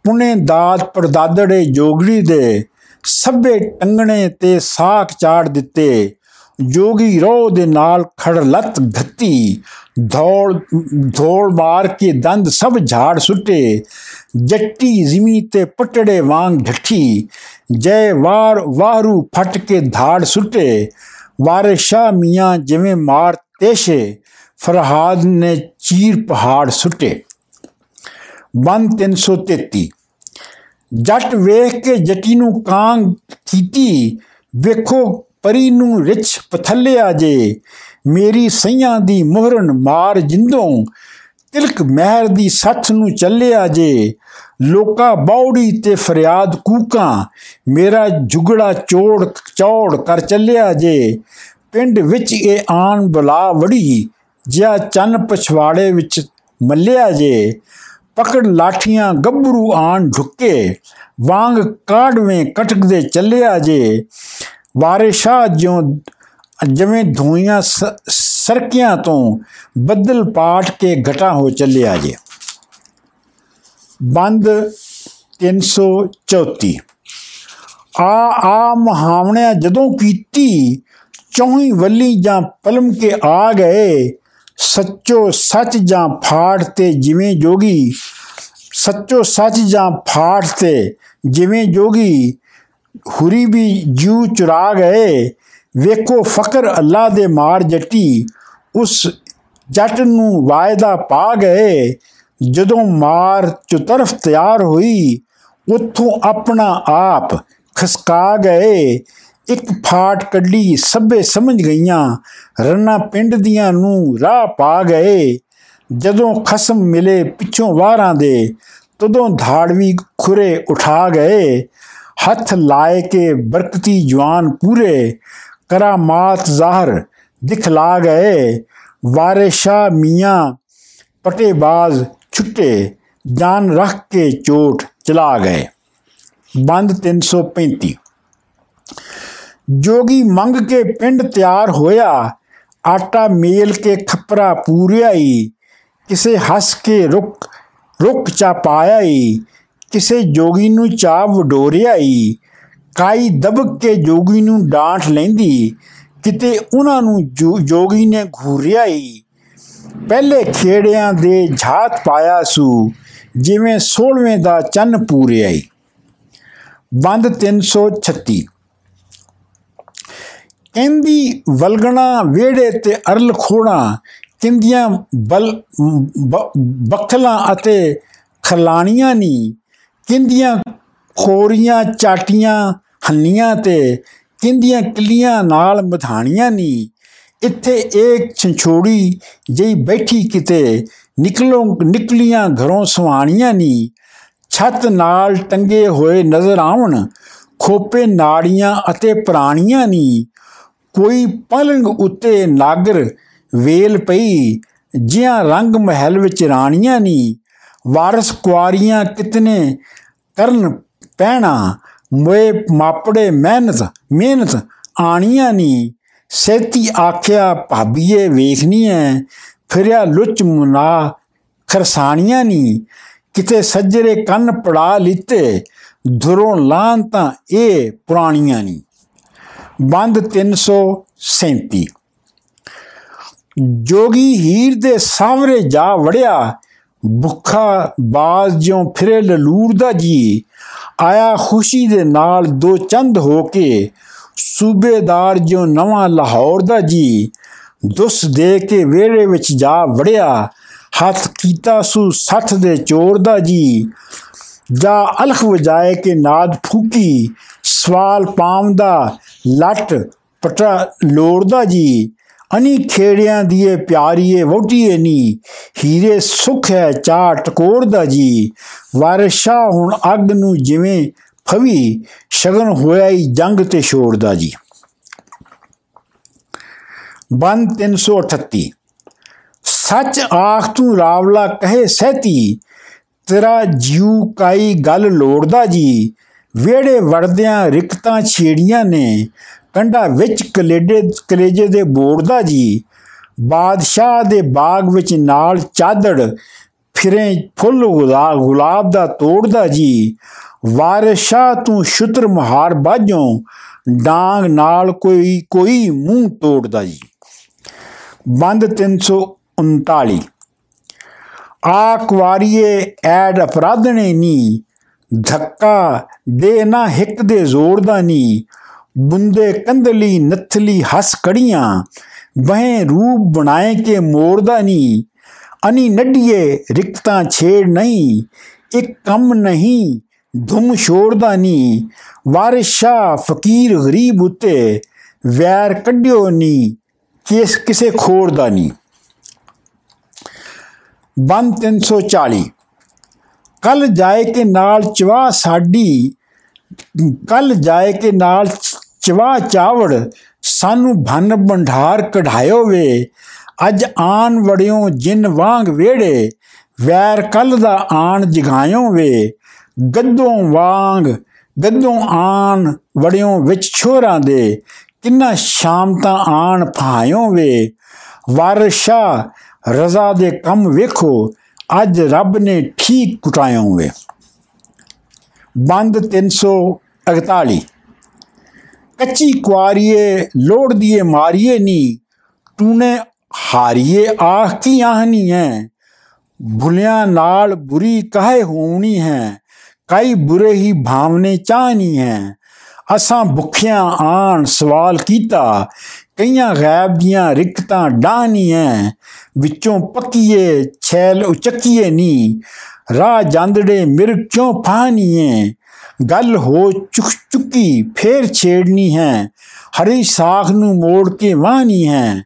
ਪੁਨੇ ਦਾਤ ਪਰਦਾਦੜੇ ਜੋਗੜੀ ਦੇ, ਸਭੇ ਟੰਗਣੇ ਤੇ ਸਾਖ ਚਾੜ ਦਿੱਤੇ। ਜੋਗੀ ਰੋ ਦੇ ਨਾਲ ਖੜ ਲੱਤ ਘੱਤੀ ਧੌੜ ਧੌੜ ਮਾਰ ਕੇ ਦੰਦ ਸਭ ਝਾੜ ਸੁੱਟੇ। ਜੱਟੀ ਜ਼ਮੀ ਤੇ ਪਟੜੇ ਵਾਂਗ ਢੱਠੀ, ਜੈ ਵਾਰ ਵਾਰੂ ਫਟ ਕੇ ਧਾੜ ਸੁੱਟੇ। ਵਾਰਿਸ ਸ਼ਾਹ ਮੀਆਂ ਜਿਵੇਂ ਮਾਰ ਤੇਸ਼ੇ ਫਰਹਾਦ ਨੇ ਚੀਰ ਪਹਾੜ ਸੁੱਟੇ। ਬੰਦ 333 ਜੱਟ ਵੇਖ ਕੇ ਜੱਟੀ ਨੂੰ ਕਾਂਗ ਕੀਤੀ, ਵੇਖੋ ਪਰੀ ਨੂੰ ਰਿਛ ਪਥਲਿਆ ਜੇ, ਮੇਰੀ ਸਈਆਂ ਦੀ ਮੋਹਰਨ ਮਾਰ ਜਿੰਦੋਂ, ਤਿਲਕ ਮਹਿਰ ਦੀ ਸੱਥ ਨੂੰ ਚੱਲਿਆ ਜੇ, ਲੋਕਾ ਬੌੜੀ ਤੇ ਫਰਿਆਦ ਕੂਕਾਂ, ਮੇਰਾ ਜੁਗੜਾ ਚੋੜ ਚੌੜ ਕਰ ਚੱਲਿਆ ਜੇ, ਪਿੰਡ ਵਿੱਚ ਇਹ ਆਣ ਬਲਾ ਵੜੀ ਜਿਆ ਚੰਨ ਪਛਵਾੜੇ ਵਿੱਚ ਮੱਲਿਆ ਜੇ, ਪਕੜ ਲਾਠੀਆਂ ਗੱਭਰੂ ਆਣ ਢੁੱਕੇ ਵਾਂਗ ਕਾੜਵੇਂ ਕਟਕਦੇ ਚੱਲਿਆ ਜੇ। ਵਾਰਿਸ ਸ਼ਾਹ ਜਿਉਂ ਜਿਵੇਂ ਧੂਈਆਂ ਸਰਕਿਆਂ ਤੋਂ ਬੱਦਲ ਪਾਟ ਕੇ ਘਟਾ ਹੋ ਚੱਲਿਆ ਜੇ। ਬੰਦ 334 ਆ ਆ ਮਹਾਵਣਿਆ ਜਦੋਂ ਕੀਤੀ, ਚੌਹੀ ਵੱਲੀ ਜਾਂ ਪਲਮ ਕੇ ਆ ਗਏ ਸੱਚੋ ਸੱਚ ਜਾਂ ਫਾੜ ਤੇ ਜਿਵੇਂ ਜੋਗੀ, ਸੱਚੋ ਸੱਚ ਜਾਂ ਫਾੜ ਤੇ ਜਿਵੇਂ ਜੋਗੀ, ਹੁਰੀ ਵੀ ਜੂ ਚੁਰਾ ਗਏ, ਵੇਖੋ ਫਕਰ ਅੱਲਾ ਦੇ ਮਾਰ ਜੱਟੀ, ਉਸ ਜੱਟ ਨੂੰ ਵਾਇਦਾ ਪਾ ਗਏ, ਜਦੋਂ ਮਾਰ ਚੁਤਰਫ ਤਿਆਰ ਹੋਈ, ਉੱਥੋਂ ਆਪਣਾ ਆਪ ਖਸਕਾ ਗਏ ਇੱਕ ਫਾਟ ਕੱਢੀ ਸਭੇ ਸਮਝ ਗਈਆਂ। ਰੰਨਾ ਪਿੰਡ ਦੀਆਂ ਨੂੰ ਰਾਹ ਪਾ ਗਏ। ਜਦੋਂ ਖਸਮ ਮਿਲੇ ਪਿੱਛੋਂ ਵਾਰਾਂ ਦੇ, ਤਦੋਂ ਧਾੜਵੀ ਖੁਰੇ ਉਠਾ ਗਏ। ਹੱਥ ਲਾਏ ਕੇ ਬਰਕਤੀ ਜਵਾਨ ਪੂਰੇ, ਕਰਾਮਾਤ ਜ਼ਾਹਰ ਦਿਖਲਾ ਗਏ। ਵਾਰਿਸ਼ਾ ਮੀਆਂ ਪਟੇਬਾਜ਼ ਛੁੱਟੇ, ਜਾਨ ਰੱਖ ਕੇ ਚੋਟ ਚਲਾ ਗਏ। ਬੰਦ 335 ਜੋਗੀ ਮੰਗ ਕੇ ਪਿੰਡ ਤਿਆਰ ਹੋਇਆ। ਆਟਾ ਮੇਲ ਕੇ ਖਪਰਾ ਪੂਰਿਆਈ। ਕਿਸੇ ਹੱਸ ਕੇ ਰੁਕ ਰੁਕ ਚਾ ਪਾਇਆਈ। ਕਿਸੇ ਜੋਗੀ ਨੂੰ ਚਾ ਵਡੋਰਿਆਈ। ਕਾਈ ਦਬਕ ਕੇ ਜੋਗੀ ਨੂੰ ਡਾਂਟ ਲੈਂਦੀ। ਕਿਤੇ ਉਹਨਾਂ ਨੂੰ ਜੋਗੀ ਨੇ ਘੂਰਿਆਈ। ਪਹਿਲੇ ਖੇੜਿਆਂ ਦੇ ਝਾਤ ਪਾਇਆ ਸੂ, ਜਿਵੇਂ 16ਵੇਂ ਦਾ ਚੰਨ ਪੂਰਿਆਈ। ਬੰਦ 336 ਕਹਿੰਦੀ, ਵਲਗਣਾ ਵੇੜੇ ਤੇ ਅਰਲ ਖੋਣਾ ਕਿੰਦੀਆਂ ਬਲ ਬਖਲਾਂ ਅਤੇ ਖਲਾਣੀਆਂ ਨਹੀਂ ਕਿੰਦੀਆਂ ਖੋਰੀਆਂ, ਚਾਟੀਆਂ, ਹੰਨੀਆਂ ਤੇ ਕਿੰਦੀਆਂ ਕਿਲੀਆਂ ਨਾਲ ਮਧਾਣੀਆਂ ਨਹੀਂ ਇੱਥੇ ਇੱਕ ਛੰਛੋੜੀ ਜਈ ਬੈਠੀ ਕਿਤੇ, ਨਿਕਲੋਂ, ਨਿਕਲੀਆਂ ਘਰੋਂ ਸਵਾਣੀਆਂ ਨਹੀਂ ਛੱਤ ਨਾਲ ਟੰਗੇ ਹੋਏ ਨਜ਼ਰ ਆਉਣ, ਖੋਪੇ ਨਾੜੀਆਂ ਅਤੇ ਪ੍ਰਾਣੀਆਂ ਨਹੀਂ ਕੋਈ ਪਲੰਗ ਉੱਤੇ ਨਾਗਰ ਵੇਲ ਪਈ, ਜਿਹਾਂ ਰੰਗ ਮਹਿਲ ਵਿੱਚ ਰਾਣੀਆਂ ਨਹੀਂ ਵਾਰਸ ਕੁਆਰੀਆਂ ਕਿਤਨੇ ਕਰਨ ਪਹਿਣਾ ਮੋਏ ਮਾਪੜੇ ਮਿਹਨਤ ਮਿਹਨਤ ਆਣੀਆਂ ਨੀ। ਸੇਤੀ ਆਖਿਆ, ਭਾਬੀਏ ਵੇਖਨੀ ਐ ਫਿਰਿਆ ਲੁੱਚ ਮੁਨਾ ਖਰਸਾਣੀਆਂ ਨੀ। ਕਿਤੇ ਸੱਜਰੇ ਕੰਨ ਪੜਾ ਲਿੱਤੇ, ਧੁਰੋਂ ਲਾਂ ਤਾਂ ਇਹ ਪੁਰਾਣੀਆਂ ਨੀ। ਬੰਦ 337 ਜੋਗੀ ਹੀਰ ਦੇ ਸਾਹਮਣੇ ਜਾ ਵੜਿਆ, ਭੁੱਖਾ ਬਾਜ਼ ਜਿਉ ਫਿਰੇ ਲਲੂਰ ਦਾ ਜੀ, ਆਇਆ ਖੁਸ਼ੀ ਦੇ ਨਾਲ ਦੋ ਚੰਦ ਹੋ ਕੇ, ਸੂਬੇਦਾਰ ਜਿਉ ਨਵਾਂ ਲਾਹੌਰ ਦਾ ਜੀ, ਦੁਸ ਦੇ ਕੇ ਵੇੜੇ ਵਿੱਚ ਜਾ ਵੜਿਆ, ਹੱਥ ਕੀਤਾ ਸੂ ਸੱਠ ਦੇ ਚੋਰ ਦਾ ਜੀ, ਜਾ ਅਲਖ ਵਜਾਏ ਕੇ ਨਾਦ ਫੂਕੀ, ਸਵਾਲ ਪਾਮ ਲੱਟ ਪਟਾ ਲੋੜਦਾ ਜੀ। ਅਨੀ ਖੇੜਿਆਂ ਦੀਏ ਪਿਆਰੀਏ ਵੋਟੀਏ ਨੀ। ਹੀਰੇ ਸੁਖ ਹੈ ਚਾ ਟਕੋਰ ਦਾ ਜੀ ਵਾਰਸ਼ਾ ਹੁਣ ਅੱਗ ਨੂੰ ਜਿਵੇਂ ਫਵੀ, ਸ਼ਗਨ ਹੋਇਆ ਹੀ ਜੰਗ ਤੇ ਛੋੜਦਾ ਜੀ। ਬੰਦ 338 ਸੱਚ ਆਖ ਤੂੰ ਰਾਵਲਾ ਕਹੇ ਸਹਤੀ, ਤੇਰਾ ਜੀਉ ਕਾਈ ਗੱਲ ਲੋੜਦਾ ਜੀ। ਵੇੜੇ ਵੜਦਿਆਂ ਰਿਕਤਾਂ ਛੇੜੀਆਂ ਨੇ। ਕੰਡਾ ਵਿੱਚ ਕਲੇਡੇ, ਕਲੇਜੇ ਦੇ ਬੋੜਦਾ ਜੀ। ਬਾਦਸ਼ਾਹ ਦੇ ਬਾਗ ਵਿੱਚ ਨਾਲ ਚਾਦੜ ਫਿਰੇ ਫੁੱਲ ਗੁਲਾਬ ਦਾ ਤੋੜਦਾ ਜੀ। ਵਾਰਿਸ਼ਾ ਤੂੰ ਸ਼ੁਤਰ ਮਹਾਰ ਬਾਝੋਂ, ਡਾਂਗ ਨਾਲ ਕੋਈ ਕੋਈ ਮੂੰਹ ਤੋੜਦਾ ਜੀ। ਬੰਦ 339 ਆ ਕੁਵਾਰੀਏ ਐਡ ਅਪਰਾਧਣੇ ਨੀ। ਧੱਕਾ ਦੇ ਨਾ ਹਿੱਕ ਦੇ ਜ਼ੋਰ ਦਾ ਨੀ। ਬੁੰਦੇ ਕੰਦਲੀ ਨਥਲੀ ਹੱਸ ਕੜੀਆਂ, ਵਹਿ ਰੂਪ ਬਣਾਏ ਕੇ ਮੋੜਦਾ ਨੀ। ਅਨੀ ਨੱਡੀਏ ਰਿਕਤਾਂ ਛੇੜ ਨਹੀਂ ਇੱਕ ਕੰਮ ਨਹੀਂ, ਧੁਮ ਛੋੜਦਾ ਨੀ। ਵਾਰਿਸ਼ਾ ਫਕੀਰ ਗਰੀਬ ਉਤੇ ਵੈਰ ਕੱਢਿਓ ਨੀ ਕਿਸ ਕਿਸੇ ਖੋੜਦਾ ਨੀ। ਬੰਦ 340 ਕੱਲ ਜਾਏ ਕੇ ਨਾਲ ਚਵਾ ਸਾਡੀ ਕੱਲ ਜਾਏ ਕੇ ਨਾਲ ਚਵਾ ਚਾਵੜ, ਸਾਨੂੰ ਭੰਨ ਭੰਡਾਰ ਕਢਾਇਓ ਵੇ। ਅੱਜ ਆਨ ਵੜਿਓ ਜਿਨ ਵਾਂਗ ਵੇੜੇ ਵੈਰ ਕੱਲ ਦਾ ਆਣ ਜਗਾਇਓ ਵੇ। ਗੱਦੋਂ ਵਾਂਗ, ਗੱਦੋਂ ਆਣ ਵੜਿਓ ਵਿੱਚ ਛੋਰਾਂ ਦੇ, ਕਿੰਨਾ ਸ਼ਾਮ ਤਾਂ ਆਣ ਭਾਇਓ ਵੇ। ਵਰਸ਼ਾ, ਰਜ਼ਾ ਦੇ ਕੰਮ ਵੇਖੋ ਅੱਜ ਰੱਬ ਨੇ ਠੀਕ ਕੁਟਾਇਓ ਵੇ ਬੰਦ 341 ਕੱਚੀ ਕੁਆਰੀਏ ਲੋੜ ਦੀਏ ਮਾਰੀਏ ਨੀ ਤੂਨੇ ਹਾਰੀਏ ਆਖ ਕੀ ਆਹਨੀ ਹੈ ਭੁਲਿਆਂ ਨਾਲ ਬੁਰੀ ਕਾਹੇ ਹੋਣੀ ਹੈ ਕਈ ਬੁਰੇ ਹੀ ਭਾਵਨੇ ਚਾਹਨੀ ਹੈ ਅਸਾਂ ਭੁੱਖਿਆਂ ਆਣ ਸਵਾਲ ਕੀਤਾ ਕਈਆਂ ਗੈਬ ਦੀਆਂ ਰਿਕਤਾਂ ਡਾਹਨੀਆਂ ਵਿੱਚੋਂ ਪੱਕੀਏ ਛੈਲ ਉਚਕੀਏ ਨੀ। ਰਾਹ ਜਾਂਦੜੇ ਮਿਰ ਕਿਉਂ ਫਾਨੀਏ ਗੱਲ ਹੋ ਚੁੱਕ ਚੁੱਕੀ ਫੇਰ ਛੇੜਨੀ ਹੈ। ਹਰੀ ਸਾਖ ਨੂੰ ਮੋੜ ਕੇ ਵਾਹਨੀ ਹੈ।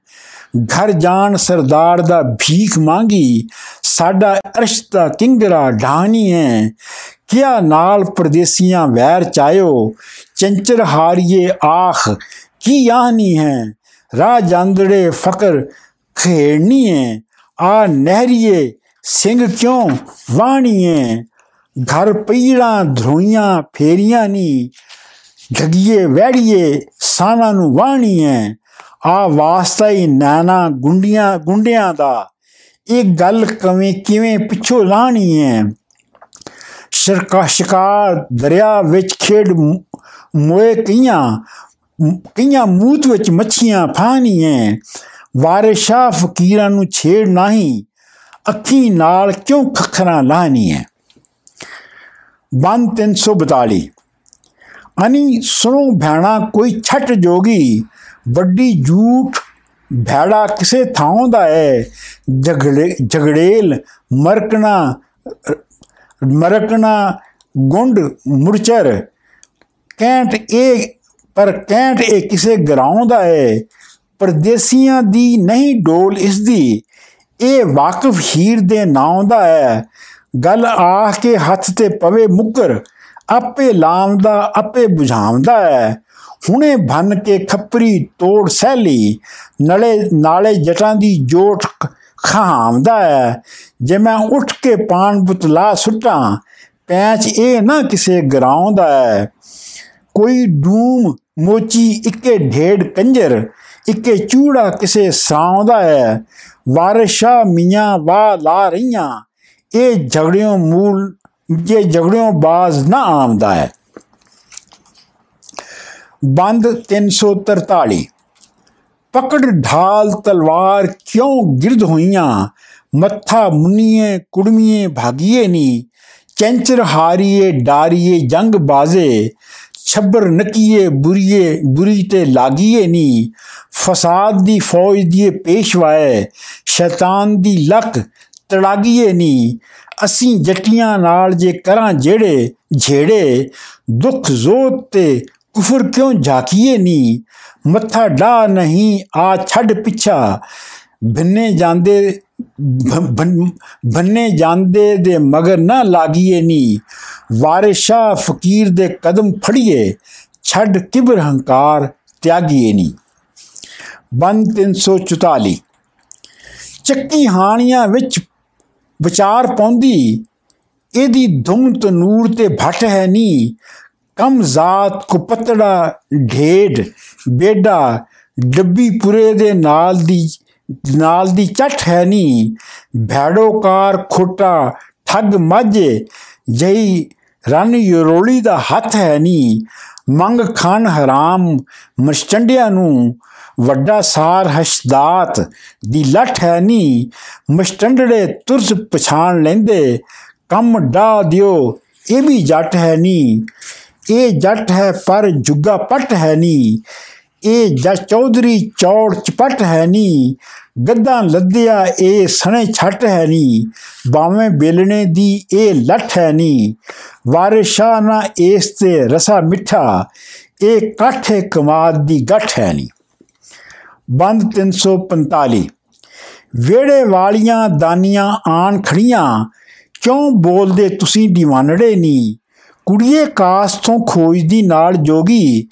ਘਰ ਜਾਣ ਸਰਦਾਰ ਦਾ ਭੀਖ ਮੰਗੀ, ਸਾਡਾ ਅਰਸ਼ ਦਾ ਕਿੰਗਰਾ ਢਾਣੀ ਹੈ। ਕਿਆ ਨਾਲ ਪਰਦੇਸੀਆਂ ਵੈਰ ਚਾਇਓ? ਚੰਚਰ ਹਾਰੀਏ ਆਖ, ਕੀ ਆਹਨੀ ਹੈ? ਰਾਹ ਜਾਂਦੜੇ ਫਕਰ ਖੇੜਨੀ ਹੈ ਆ ਨਹਿਰੀਏ ਸਿੰਘ ਕਿਉਂ ਵਾਣੀਏ ਘਰ ਪਈੜਾਂ ਧਰੋਈਆਂ ਫੇਰੀਆਂ ਨੀ ਜਗੀਏ ਵੈੜੀਏ ਸਾਨਾ ਨੂੰ ਵਾਣੀਏ ਆ ਵਾਸਤਾ ਹੀ ਨਾਨਾ ਗੁੰਡੀਆਂ ਗੁੰਡਿਆਂ ਦਾ ਇਹ ਗੱਲ ਕਵੇਂ ਕਿਵੇਂ ਪਿੱਛੋਂ ਲਾਣੀ ਹੈ ਸ਼ਰਕਾ ਸ਼ਿਕਾਰ ਦਰਿਆ ਵਿੱਚ ਖੇਡ ਮੋਏ ਕਈਆਂ ਕਈਆਂ ਮੂਤ ਵਿੱਚ ਮੱਛੀਆਂ ਫਾਨੀਆਂ ਵਾਰਿਸ਼ਾ ਫਕੀਰਾਂ ਨੂੰ ਛੇੜ ਨਹੀਂ ਅੱਖੀ ਨਾਲ ਕਿਉਂ ਖਖਰਾਂ ਲਾਣੀ ਹੈ ਬੰਦ 342 ਅਨੀ ਸੁਣੋ ਭੈਣਾ, ਕੋਈ ਛੱਟ ਜੋਗੀ ਵੱਡੀ ਝੂਠ ਭੈੜਾ ਕਿਸੇ ਥਾਂ ਦਾ ਹੈ। ਝਗੜੇ ਝਗੜੇਲ ਮਰਕਣਾ ਮਰਕਣਾ ਗੁੰਡ ਮੁਰਚਰ। ਕੈਂਟ ਇਹ ਪਰ ਕੈਂਟ ਇਹ ਕਿਸੇ ਗਰਾਉਂ ਦਾ ਹੈ ਪਰਦੇਸੀਆਂ ਦੀ ਨਹੀਂ ਡੋਲ ਇਸ ਦੀ ਇਹ ਵਾਕਫ ਹੀਰ ਦੇ ਨਾਂ ਦਾ ਹੈ ਗੱਲ ਆਖ ਕੇ ਹੱਥ ਤੇ ਪਵੇ ਮੁਕਰ, ਆਪੇ ਲਾਉਂਦਾ ਆਪੇ 부ਝਾਉਂਦਾ ਹੈ ਹੁਣੇ ਭੰਨ ਕੇ ਖੱਪਰੀ ਤੋੜ ਸਹਿਲੀ, ਨਲੇ, ਨਾਲੇ ਜਟਾਂ ਦੀ ਜੋਟ ਖਾਂਦਾ ਹੈ ਜੇ ਮੈਂ ਉੱਠ ਕੇ ਪਾਣ ਬੁਤਲਾ ਸੁੱਟਾਂ, ਪੈਂਚ ਇਹ ਨਾ ਕਿਸੇ ਗਰਾਉਂ ਦਾ ਹੈ ਕੋਈ ਡੂਮ ਮੋਚੀ ਇੱਕੇ ਢੇੜ ਕੰਜਰ, ਇੱਕੇ ਚੂੜਾ ਕਿਸੇ ਸਾਉਂ ਹੈ। ਵਾਰਿਸ਼ਾ ਮੀਆਂ ਵਾ ਲਾ ਰਹੀਆਂ, ਇਹ ਝਗੜਿਓਂ ਮੂਲ ਜੇ ਝਗੜਿਓਂ ਬਾਜ਼ ਨਾ ਆਮਦਾ ਹੈ। ਬੰਦ 343 ਪਕੜ ਢਾਲ ਤਲਵਾਰ ਕਿਉਂ ਗਿਰਦ ਹੋਈਆਂ? ਮੱਥਾ ਮੁਨੀਏ, ਕੁੜਮੀਏ, ਭਾਗੀਏ ਨੀ। ਚੰਚਰ ਹਾਰੀਏ, ਡਾਰੀਏ, ਜੰਗ ਬਾਜ਼ੇ। ਛੱਬਰ ਨਕੀਏ, ਬੁਰੀਏ, ਬੁਰੀ ਤੇ ਲਾਗੀਏ ਨੀ। ਫਸਾਦ ਦੀ ਫੌਜ ਦੀ ਪੇਸ਼ਵਾਏ, ਸ਼ੈਤਾਨ ਦੀ ਲੱਕ ਤੜਾਗੀਏ ਨੀ। ਅਸੀਂ ਜੱਟੀਆਂ ਨਾਲ ਜੇ ਕਰਾਂ ਜਿਹੜੇ ਝੇੜੇ, ਦੁੱਖ ਜ਼ੋਤ ਤੇ ਕੁਫਰ ਕਿਉਂ ਝਾਕੀਏ ਨੀ? ਮੱਥਾ ਡਾ ਨਹੀਂ, ਆ ਛੱਡ ਪਿੱਛਾ। ਭੰਨੇ ਜਾਂਦੇ ਭੰਨੇ ਜਾਂਦੇ ਦੇ ਮਗਰ ਨਾ ਲਾਗੀਏ ਨੀ। ਵਾਰਿਸ਼ਾ ਫਕੀਰ ਦੇ ਕਦਮ ਫੜੀਏ, ਛੱਡ ਕਿਬਰ ਹੰਕਾਰ ਤਿਆਗੀਏ ਨੀ। ਬੰਦ 344 ਚੱਕੀ ਹਾਣੀਆਂ ਵਿੱਚ ਵਿਚਾਰ ਪਾਉਂਦੀ, ਇਹਦੀ ਧੁਮ ਤਨੂਰ ਤੇ ਭਟ ਹੈ ਨੀ। ਕਮ ਜ਼ਾਤ ਕੋ ਪਤੜਾ ਢੇਡ, ਬੇਡਾ ਡੱਬੀ ਪੁਰੇ ਦੇ ਨਾਲ ਦੀ ਨਾਲ ਦੀ ਚੱਟ ਹੈ ਨੀ। ਭੈੜੋਕਾਰ ਖੋਟਾ, ਠੱਗ ਮਾਝੇ, ਜਈ ਰਨ ਯਰੋਲੀ ਦਾ ਹੱਥ ਹੈ ਨੀ। ਮੰਗ ਖਾਨ ਹਰਾਮ ਮਸਟੰਡਿਆਂ ਨੂੰ, ਵੱਡਾ ਸਾਰ ਹਸ਼ਦਾਤ ਦੀ ਲਠ ਹੈ ਨੀ। ਮਸਟੰਡੜੇ ਤੁਰਸ ਪਛਾਣ ਲੈਂਦੇ, ਕੰਮ ਡਾ ਦਿਓ, ਇਹ ਵੀ ਜੱਟ ਹੈ ਨੀ। ਇਹ ਜੱਟ ਹੈ ਪਰ ਜੁਗਾ ਪਟ ਹੈ ਨੀ। ਇਹ ਜੱਟ ਚੌਧਰੀ ਚੌੜ ਚਪਟ ਹੈ ਨੀ, ਗੱਦਾਂ ਲੱਦਿਆ ਇਹ ਸਣੇ ਛੱਟ ਹੈ ਨੀ ਬਾਵੇਂ ਬੇਲਣੇ ਦੀ ਇਹ ਲੱਠ ਹੈ ਨੀ। ਵਾਰਿਸ਼ਾ ਨਾ ਇਸ ਤੇ ਰਸਾ ਮਿੱਠਾ, ਇਹ ਕਾਠੇ ਕਮਾਦ ਦੀ ਗੱਠ ਹੈ ਨੀ। ਬੰਦ 345 ਵੇੜੇ ਵਾਲੀਆਂ ਦਾਨੀਆਂ ਆਣ ਖੜੀਆਂ, ਕਿਉਂ ਬੋਲਦੇ ਤੁਸੀਂ ਦੀਵਾਨੜੇ ਨੀ? ਕੁੜੀਏ ਕਾਸ ਤੋਂ ਖੋਜਦੀ ਨਾਲ ਜੋਗੀ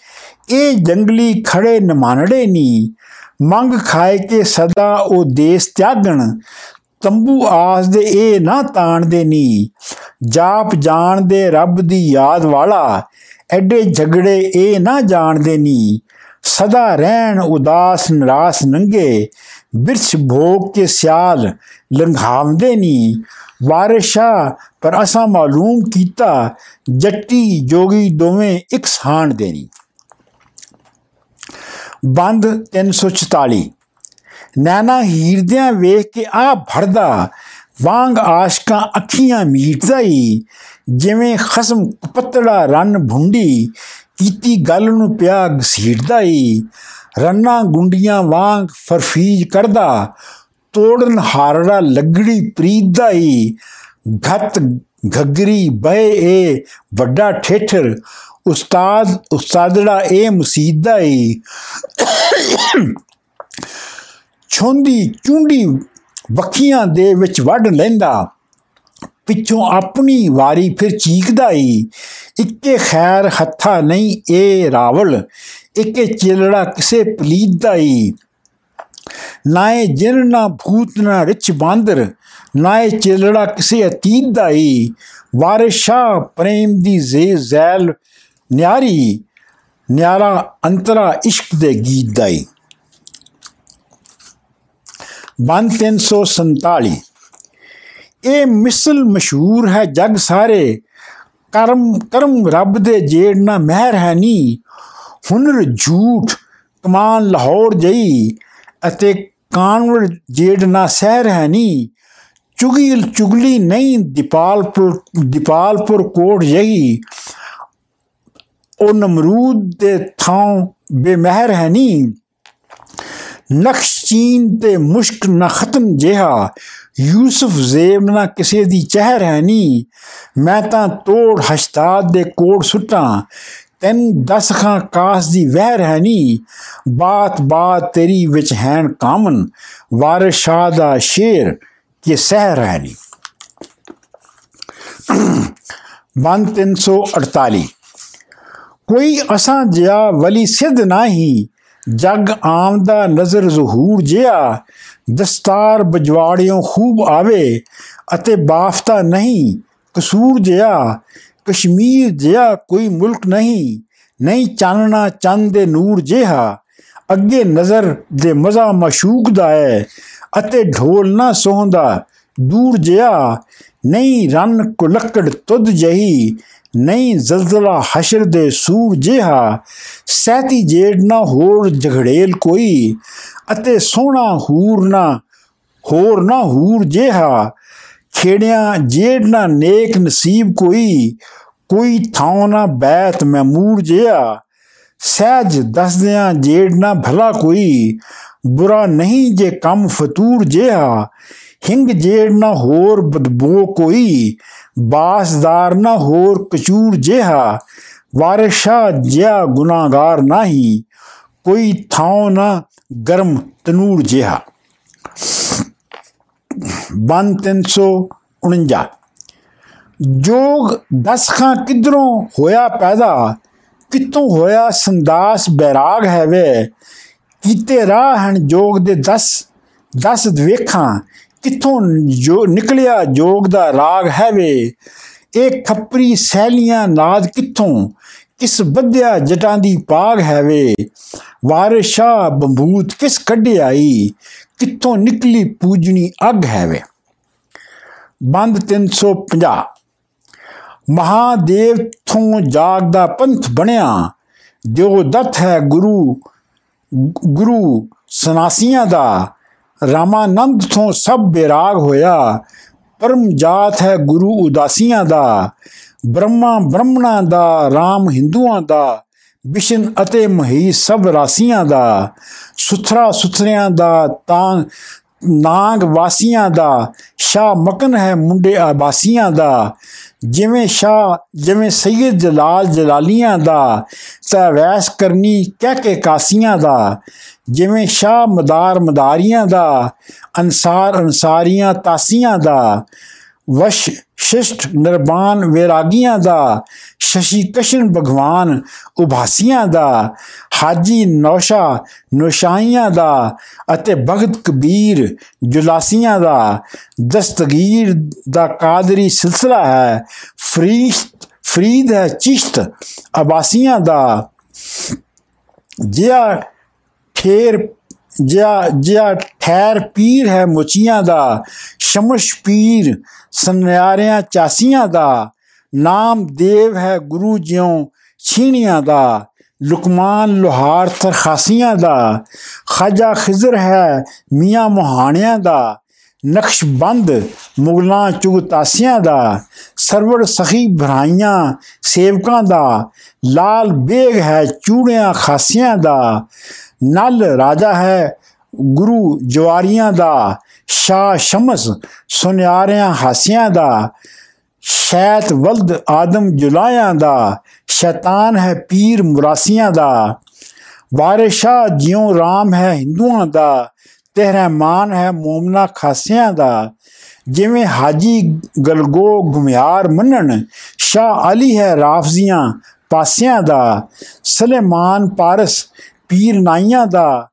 ਇਹ ਜੰਗਲੀ ਖੜੇ ਨਮਾਨੜੇ ਨੀ। ਮੰਗ ਖਾਏ ਕੇ ਸਦਾ ਉਹ ਦੇਸ ਤਿਆਗਣ। ਤੰਬੂ ਆਸ ਦੇ ਇਹ ਨਾ ਤਾਣਦੇ ਨੀ। ਜਾਪ ਜਾਣਦੇ ਰੱਬ ਦੀ ਯਾਦ ਵਾਲਾ। ਐਡੇ ਝਗੜੇ ਇਹ ਨਾ ਜਾਣਦੇ ਨੀ। ਸਦਾ ਰਹਿਣ ਉਦਾਸ ਨਿਰਾਸ ਨੰਗੇ। ਬਿਰਛ ਭੋਗ ਕੇ ਸਿਆਲ ਲੰਘਾਵਦੇ ਨੀ। ਵਾਰਿਸ਼ਾ ਪਰ ਅਸਾਂ ਮਾਲੂਮ ਕੀਤਾ ਜੱਟੀ ਜੋਗੀ ਦੋਵੇਂ ਇੱਕ ਸਾਣ ਦੇਣੀ ਬੰਦ 344 ਨੈਣਾ ਹੀਰਦਿਆਂ ਵੇਖ ਕੇ ਆ ਭਰਦਾ ਵਾਂਗ ਆਸ਼ਕਾਂ ਅੱਖੀਆਂ ਮੀਟਦਾ ਜਿਵੇਂ ਖਸਮ ਪਤੜਾ ਰਨ ਭੁੰਡੀ, ਕੀਤੀ ਗੱਲ ਨੂੰ ਪਿਆ ਘਸੀੜਦਾ ਹੀ ਰੰਨਾ ਗੁੰਡੀਆਂ ਵਾਂਗ ਫਰਫੀਜ ਕਰਦਾ, ਤੋੜਨ ਹਾਰੜਾ ਲੱਗੜੀ ਪ੍ਰੀਤ ਦਾ ਹੀ ਘਤ ਘਗਰੀ ਬਏ ਏ ਵੱਡਾ ਠੇਠਰ ਉਸਤਾਦ ਉਸਤਾਦੜਾ ਇਹ ਮੁਸੀਦਾ ਹੀ ਛੋਂਦੀ ਚੁੰਡੀ ਵਖੀਆਂ ਦੇ ਵਿੱਚ ਵੱਢ ਲੈਂਦਾ। ਪਿੱਛੋਂ ਆਪਣੀ ਵਾਰੀ ਫਿਰ ਚੀਕਦਾ ਈ ਇੱਕੇ ਖੈਰ ਹੱਥਾ ਨਹੀਂ ਏ ਰਾਵਲ, ਇੱਕੇ ਚਿਲੜਾ ਕਿਸੇ ਪਲੀਦ ਦਾ ਈ ਨਾਏ ਜਿਨ, ਨਾ ਭੂਤ, ਨਾ ਰਿਚ ਬਾਂਦਰ ਨਾਏ ਚਿਲੜਾ ਕਿਸੇ ਅਤੀਤ ਦਾ ਈ ਵਾਰਿਸ਼ਾ ਪ੍ਰੇਮ ਦੀ ਜ਼ੇ ਜ਼ੈਲ ਨਿਆਰੀ ਨਿਆਰਾ ਅੰਤਰਾ ਇਸ਼ਕ ਦੇ ਗੀਤ ਦਾ ਈ ਬੰਦ 347 ਇਹ ਮਿਸਲ ਮਸ਼ਹੂਰ ਹੈ ਜਗ ਸਾਰੇ ਕਰਮ ਕਰਮ ਰੱਬ ਦੇ ਜੇੜ ਨਾ ਮਹਿਰ ਹੈ ਨੀ ਹੁਨਰ ਝੂਠ ਕਮਾਨ ਲਾਹੌਰ ਜਈ ਅਤੇ ਕਾਨਵਰ ਜੇੜ ਨਾ ਸਹਿਰ ਹੈ ਨੀ ਚੁਗਿਲ ਚੁਗਲੀ ਨਹੀਂ ਦੀਪਾਲਪੁਰ ਦੀਪਾਲਪੁਰ ਕੋਟ ਜਈ ਉਹ ਨਮਰੂਦ ਦੇ ਥਾਂ ਬੇਮਹਿਰ ਹੈ ਨੀ ਨਕਸ਼ ਚੀਨ ਤੇ ਮੁਸ਼ਕ ਨਾ ਖਤਮ ਜਿਹਾ ਯੂਸਫ ਜ਼ੇਬ ਨਾ ਕਿਸੇ ਦੀ ਚਹਿਰ ਹੈ ਨੀ ਮੈਂ ਤਾਂ ਤੋੜ ਹਸ਼ਤਾਦ ਦੇ ਕੋੜ ਸੁੱਟਾਂ ਤੈਨ ਦਸ ਖਾਂ ਕਾਸ ਦੀ ਵਹਿਰ ਹੈ ਨੀ ਬਾਤ ਬਾਤ ਤੇਰੀ ਵਿੱਚ ਹੈਨ ਕਾਮਨ ਵਾਰਿਸ ਸ਼ਾਹ ਦਾ ਸ਼ੇਰ ਕਿ ਸਹਿਰ ਹੈ ਨੀ ਬੰਦ 348 ਕੋਈ ਅਸਾਂ ਜਿਆ ਵਲੀ ਸਿੱਧ ਨਹੀਂ, ਜਗ ਆਮਦਾ ਨਜ਼ਰ ਜ਼ਹੂਰ ਜਿਆ ਦਸਤਾਰ ਬਜਵਾੜਿਓਂ ਖੂਬ ਆਵੇ ਅਤੇ ਬਾਫਤਾ ਨਹੀਂ, ਕਸੂਰ ਜਿਆ ਕਸ਼ਮੀਰ ਜਿਆ ਕੋਈ ਮੁਲਕ ਨਹੀਂ ਨਹੀਂ ਚਾਨਣਾ ਚੰਦ ਦੇ ਨੂਰ ਜਿਹਾ, ਅੱਗੇ ਨਜ਼ਰ ਦੇ ਮਜ਼ਾ ਮਸ਼ੂਕ ਦਾ ਹੈ ਅਤੇ ਢੋਲ ਨਾ ਸੋਹੰਦਾ ਦੂਰ ਜਿਆ ਨਹੀਂ ਰਨ ਕੁਲਕੜ ਤੁਧ ਜਹੀ ਨਹੀਂ ਜ਼ਲਜ਼ਲਾ ਹਸ਼ਰ ਦੇ ਸੂਰ ਜਿਹਾ, ਸਹਿਤੀ ਜੇੜ ਨਾ ਹੋਰ ਝਗੜੇਲ ਕੋਈ, ਅਤੇ ਸੋਹਣਾ ਹੂਰ ਨਾ, ਹੋਰ ਨਾ ਹੂਰ ਜਿਹਾ, ਖੇੜਿਆਂ ਜੇੜ ਨਾ ਨੇਕ ਨਸੀਬ ਕੋਈ ਕੋਈ ਥਾਂ ਨਾ ਬੈਤ ਮੈਮੂਰ ਜਿਹਾ, ਸਹਿਜ ਦੱਸਦਿਆਂ ਜੇੜ ਨਾ ਭਲਾ ਕੋਈ, ਬੁਰਾ ਨਹੀਂ ਜੇ ਕੰਮ ਫਤੂਰ ਜਿਹਾ ਹਿੰਗ ਜੇੜ ਨਾ ਹੋਰ ਬਦਬੋ ਕੋਈ, ਬਾਸਦਾਰ ਨਾ ਹੋਰ ਕਚੂਰ ਜਿਹਾ, ਵਾਰਿਸ਼ਾ ਜਿਆ ਗੁਨਾਹਗਾਰ ਨਹੀਂ, ਕੋਈ ਥਾਂ ਨਾ ਗਰਮ ਤਨੂਰ ਜਿਹਾ। ਬੰਨ 349 ਜੋਗ ਦਸ ਖਾਂ ਕਿਧਰੋਂ ਹੋਇਆ ਪੈਦਾ ਕਿਤੋਂ ਹੋਇਆ ਸੰਦਾਸ ਬੈਰਾਗ ਹੈ ਵੇ ਕੀਤੇ ਰਾਹ ਹਨ ਜੋਗ ਦੇ 10 10 ਵੇਖਾਂ ਕਿੱਥੋਂ ਜੋ ਨਿਕਲਿਆ, ਜੋਗ ਦਾ ਰਾਗ ਹੈ ਵੇ? ਇਹ ਖੱਪਰੀ ਸੈਲੀਆਂ ਨਾਦ ਕਿੱਥੋਂ? ਕਿਸ ਬੱਧਿਆ ਜਟਾਂ ਦੀ ਪਾਗ ਹੈ ਵੇ? ਵਾਰਿਸ਼ਾ ਬੰਬੂਤ ਕਿਸ ਕੱਢਿਆਈ ਕਿੱਥੋਂ ਨਿਕਲੀ ਪੂਜਣੀ ਅੱਗ ਹੈ ਵੇ? ਬੰਦ 350 ਮਹਾਦੇਵ ਤੋਂ ਜਾਗਦਾ ਪੰਥ ਬਣਿਆ। ਜੋ ਦਤ ਹੈ ਗੁਰੂ ਗੁਰੂ ਸਨਾਸੀਆਂ ਦਾ। ਰਾਮਾਨੰਦ ਤੋਂ ਸਭ ਬੇਰਾਗ ਹੋਇਆ। ਪਰਮ ਜਾਤ ਹੈ ਗੁਰੂ ਉਦਾਸੀਆਂ ਦਾ, ਬ੍ਰਹਮਾ ਬ੍ਰਹਮਣਾ ਦਾ RAM ਹਿੰਦੂਆਂ ਦਾ, ਵਿਸ਼ਨ ਅਤੇ ਮਹੀ ਸਭ ਰਾਸੀਆਂ ਦਾ, ਸੁਥਰਾ ਸੁਥਰਿਆਂ ਦਾ, ਤਾਂ ਨਾਗ ਵਾਸੀਆਂ ਦਾ ਸ਼ਾ ਮਕਨ ਹੈ ਮੁੰਡੇ ਆਬਾਸੀਆਂ ਦਾ, ਜਿਵੇਂ ਸ਼ਾ ਜਿਵੇਂ ਸੈਦ ਜਲਾਲ ਜਲਾਲੀਆਂ ਦਾ ਤਵੈਸ ਕਰਨੀ ਕਹਿ ਕੇ ਕਾਸੀਆਂ ਦਾ ਜਿਵੇਂ ਸ਼ਾ ਮਦਾਰ ਮਦਾਰੀਆਂ ਦਾ, ਅਨਸਾਰ ਅਨਸਾਰੀਆਂ ਤਾਸੀਆਂ ਦਾ, ਵਸ਼ ਸ਼ਿਸ਼ਟ ਨਿਰਬਾਨ ਵਿਰਾਗੀਆਂ ਦਾ, ਸ਼ਸ਼ੀ ਕਸ਼ਨ ਭਗਵਾਨ ਉਭਾਸੀਆਂ ਦਾ, ਹਾਜੀ ਨੌਸ਼ਾ ਨੁਸ਼ਾਈਆਂ ਦਾ ਅਤੇ ਭਗਤ ਕਬੀਰ ਜੁਲਾਸੀਆਂ ਦਾ। ਦਸਤਗੀਰ ਦਾ ਕਾਦਰੀ ਸਿਲਸਿਲਾ ਹੈ ਫਰੀਦ ਫਰੀਦ ਹੈ ਚਿਸ਼ਤ ਅਬਾਸੀਆਂ ਦਾ। ਜਿਆ ਠੇਰ ਜਿਆ ਜਿਆ ਠਹਿਰ ਪੀਰ ਹੈ ਮੁਚੀਆਂ ਦਾ, ਸ਼ਮਸ਼ ਪੀਰ ਸੰਨਿਆਰਿਆਂ ਚਾਸੀਆਂ ਦਾ, ਨਾਮ ਦੇਵ ਹੈ ਗੁਰੂ ਜਿਉ ਛੀਣੀਆਂ ਦਾ, ਲੁਕਮਾਨ ਲੋਹਾਰ ਤਰਖਾਸੀਆਂ ਦਾ, ਖਾਜਾ ਖਿਜ਼ਰ ਹੈ ਮੀਆਂ ਮੁਹਾਣਿਆਂ ਦਾ, ਨਕਸ਼ਬੰਦ ਮੁਗਲਾਂ ਚੁਗਤਾਸੀਆਂ ਦਾ ਸਰਵਰ ਸਖੀ ਭਰਾਈਆਂ ਸੇਵਕਾਂ ਦਾ, ਲਾਲ ਬੇਗ ਹੈ ਚੂੜਿਆਂ ਖਾਸੀਆਂ ਦਾ ਨਲ ਰਾਜਾ ਹੈ। ਗੁਰੂ ਜਵਾਰੀਆਂ ਦਾ ਸ਼ਾ ਸ਼ਮਸ ਸੁਨਿਆਰਿਆਂ ਹਾਸੀਆਂ ਦਾ, ਸ਼ੈਤ ਵਲਦ ਆਦਮ ਜੁਲਾਇਆਂ ਦਾ, ਸ਼ੈਤਾਨ ਹੈ ਪੀਰ ਮੁਰਾਸੀਆਂ ਦਾ। ਵਾਰਿਸ਼ਾ ਜਿਉ ਰਾਮ ਹੈ ਹਿੰਦੂਆਂ ਦਾ ਤੇ ਹੈ ਮੂਮਨਾ ਖਾਸਿਆਂ ਦਾ। ਜਿਵੇਂ ਹਾਜੀ ਗਲਗੋ ਗੁਮਿਆਰ ਮੰਨਣ ਸ਼ਾ ਅਲੀ ਹੈ ਰਾਫਜ਼ੀਆਂ ਪਾਸਿਆਂ ਦਾ। ਸਲੇਮਾਨ ਪਾਰਸ ਪੀਰ ਨਾਈਆਂ ਦਾ,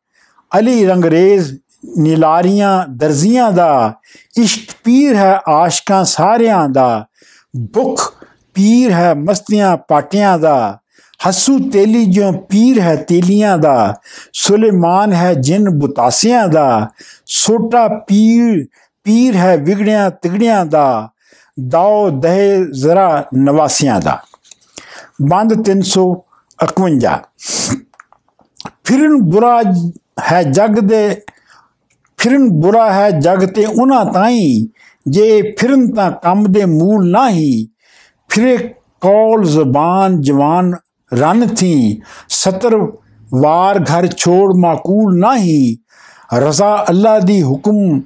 ਅਲੀ ਰੰਗਰੇਜ਼ ਨੀਲਾਰੀਆਂ ਦਰਜ਼ੀਆਂ ਦਾ, ਇਸ਼ਕ ਪੀਰ ਹੈ ਆਸ਼ਕਾਂ ਸਾਰਿਆਂ ਦਾ, ਭੁੱਖ ਪੀਰ ਹੈ ਮਸਤੀਆਂ ਪਾਟਿਆਂ ਦਾ, ਹਸੂ ਤੇਲੀ ਜੋ ਪੀਰ ਹੈ ਤੇਲੀਆਂ ਦਾ, ਸੁਲੇਮਾਨ ਹੈ ਜਿਨ ਬੁਤਾਸਿਆਂ ਦਾ, ਸੋਟਾ ਪੀਰ ਪੀਰ ਹੈ ਵਿਗੜਿਆਂ ਤਿਗੜਿਆਂ ਦਾ ਦਾਉ ਦਹੇ ਜ਼ਰਾ ਨਵਾਸੀਆਂ ਦਾ। ਬੰਦ 351 ਫਿਰਨ ਬੁਰਾ ਹੈ ਜਗ ਦੇ, ਫਿਰਨ ਬੁਰਾ ਹੈ ਜਗ ਤੇ ਉਹਨਾਂ ਤਾਈ। ਜੇ ਫਿਰਨ ਤਾਂ ਕੰਮ ਦੇ ਮੂਲ ਨਹੀਂ। ਫਿਰੇ ਕੌਲ ਜ਼ਬਾਨ ਜਵਾਨ ਰਨ ਥੀ। ਸਤਰ ਵਾਰ ਘਰ ਛੋੜ ਮਾਕੂਲ ਨਹੀਂ। ਰਜ਼ਾ ਅੱਲਾ ਦੀ ਹੁਕਮ,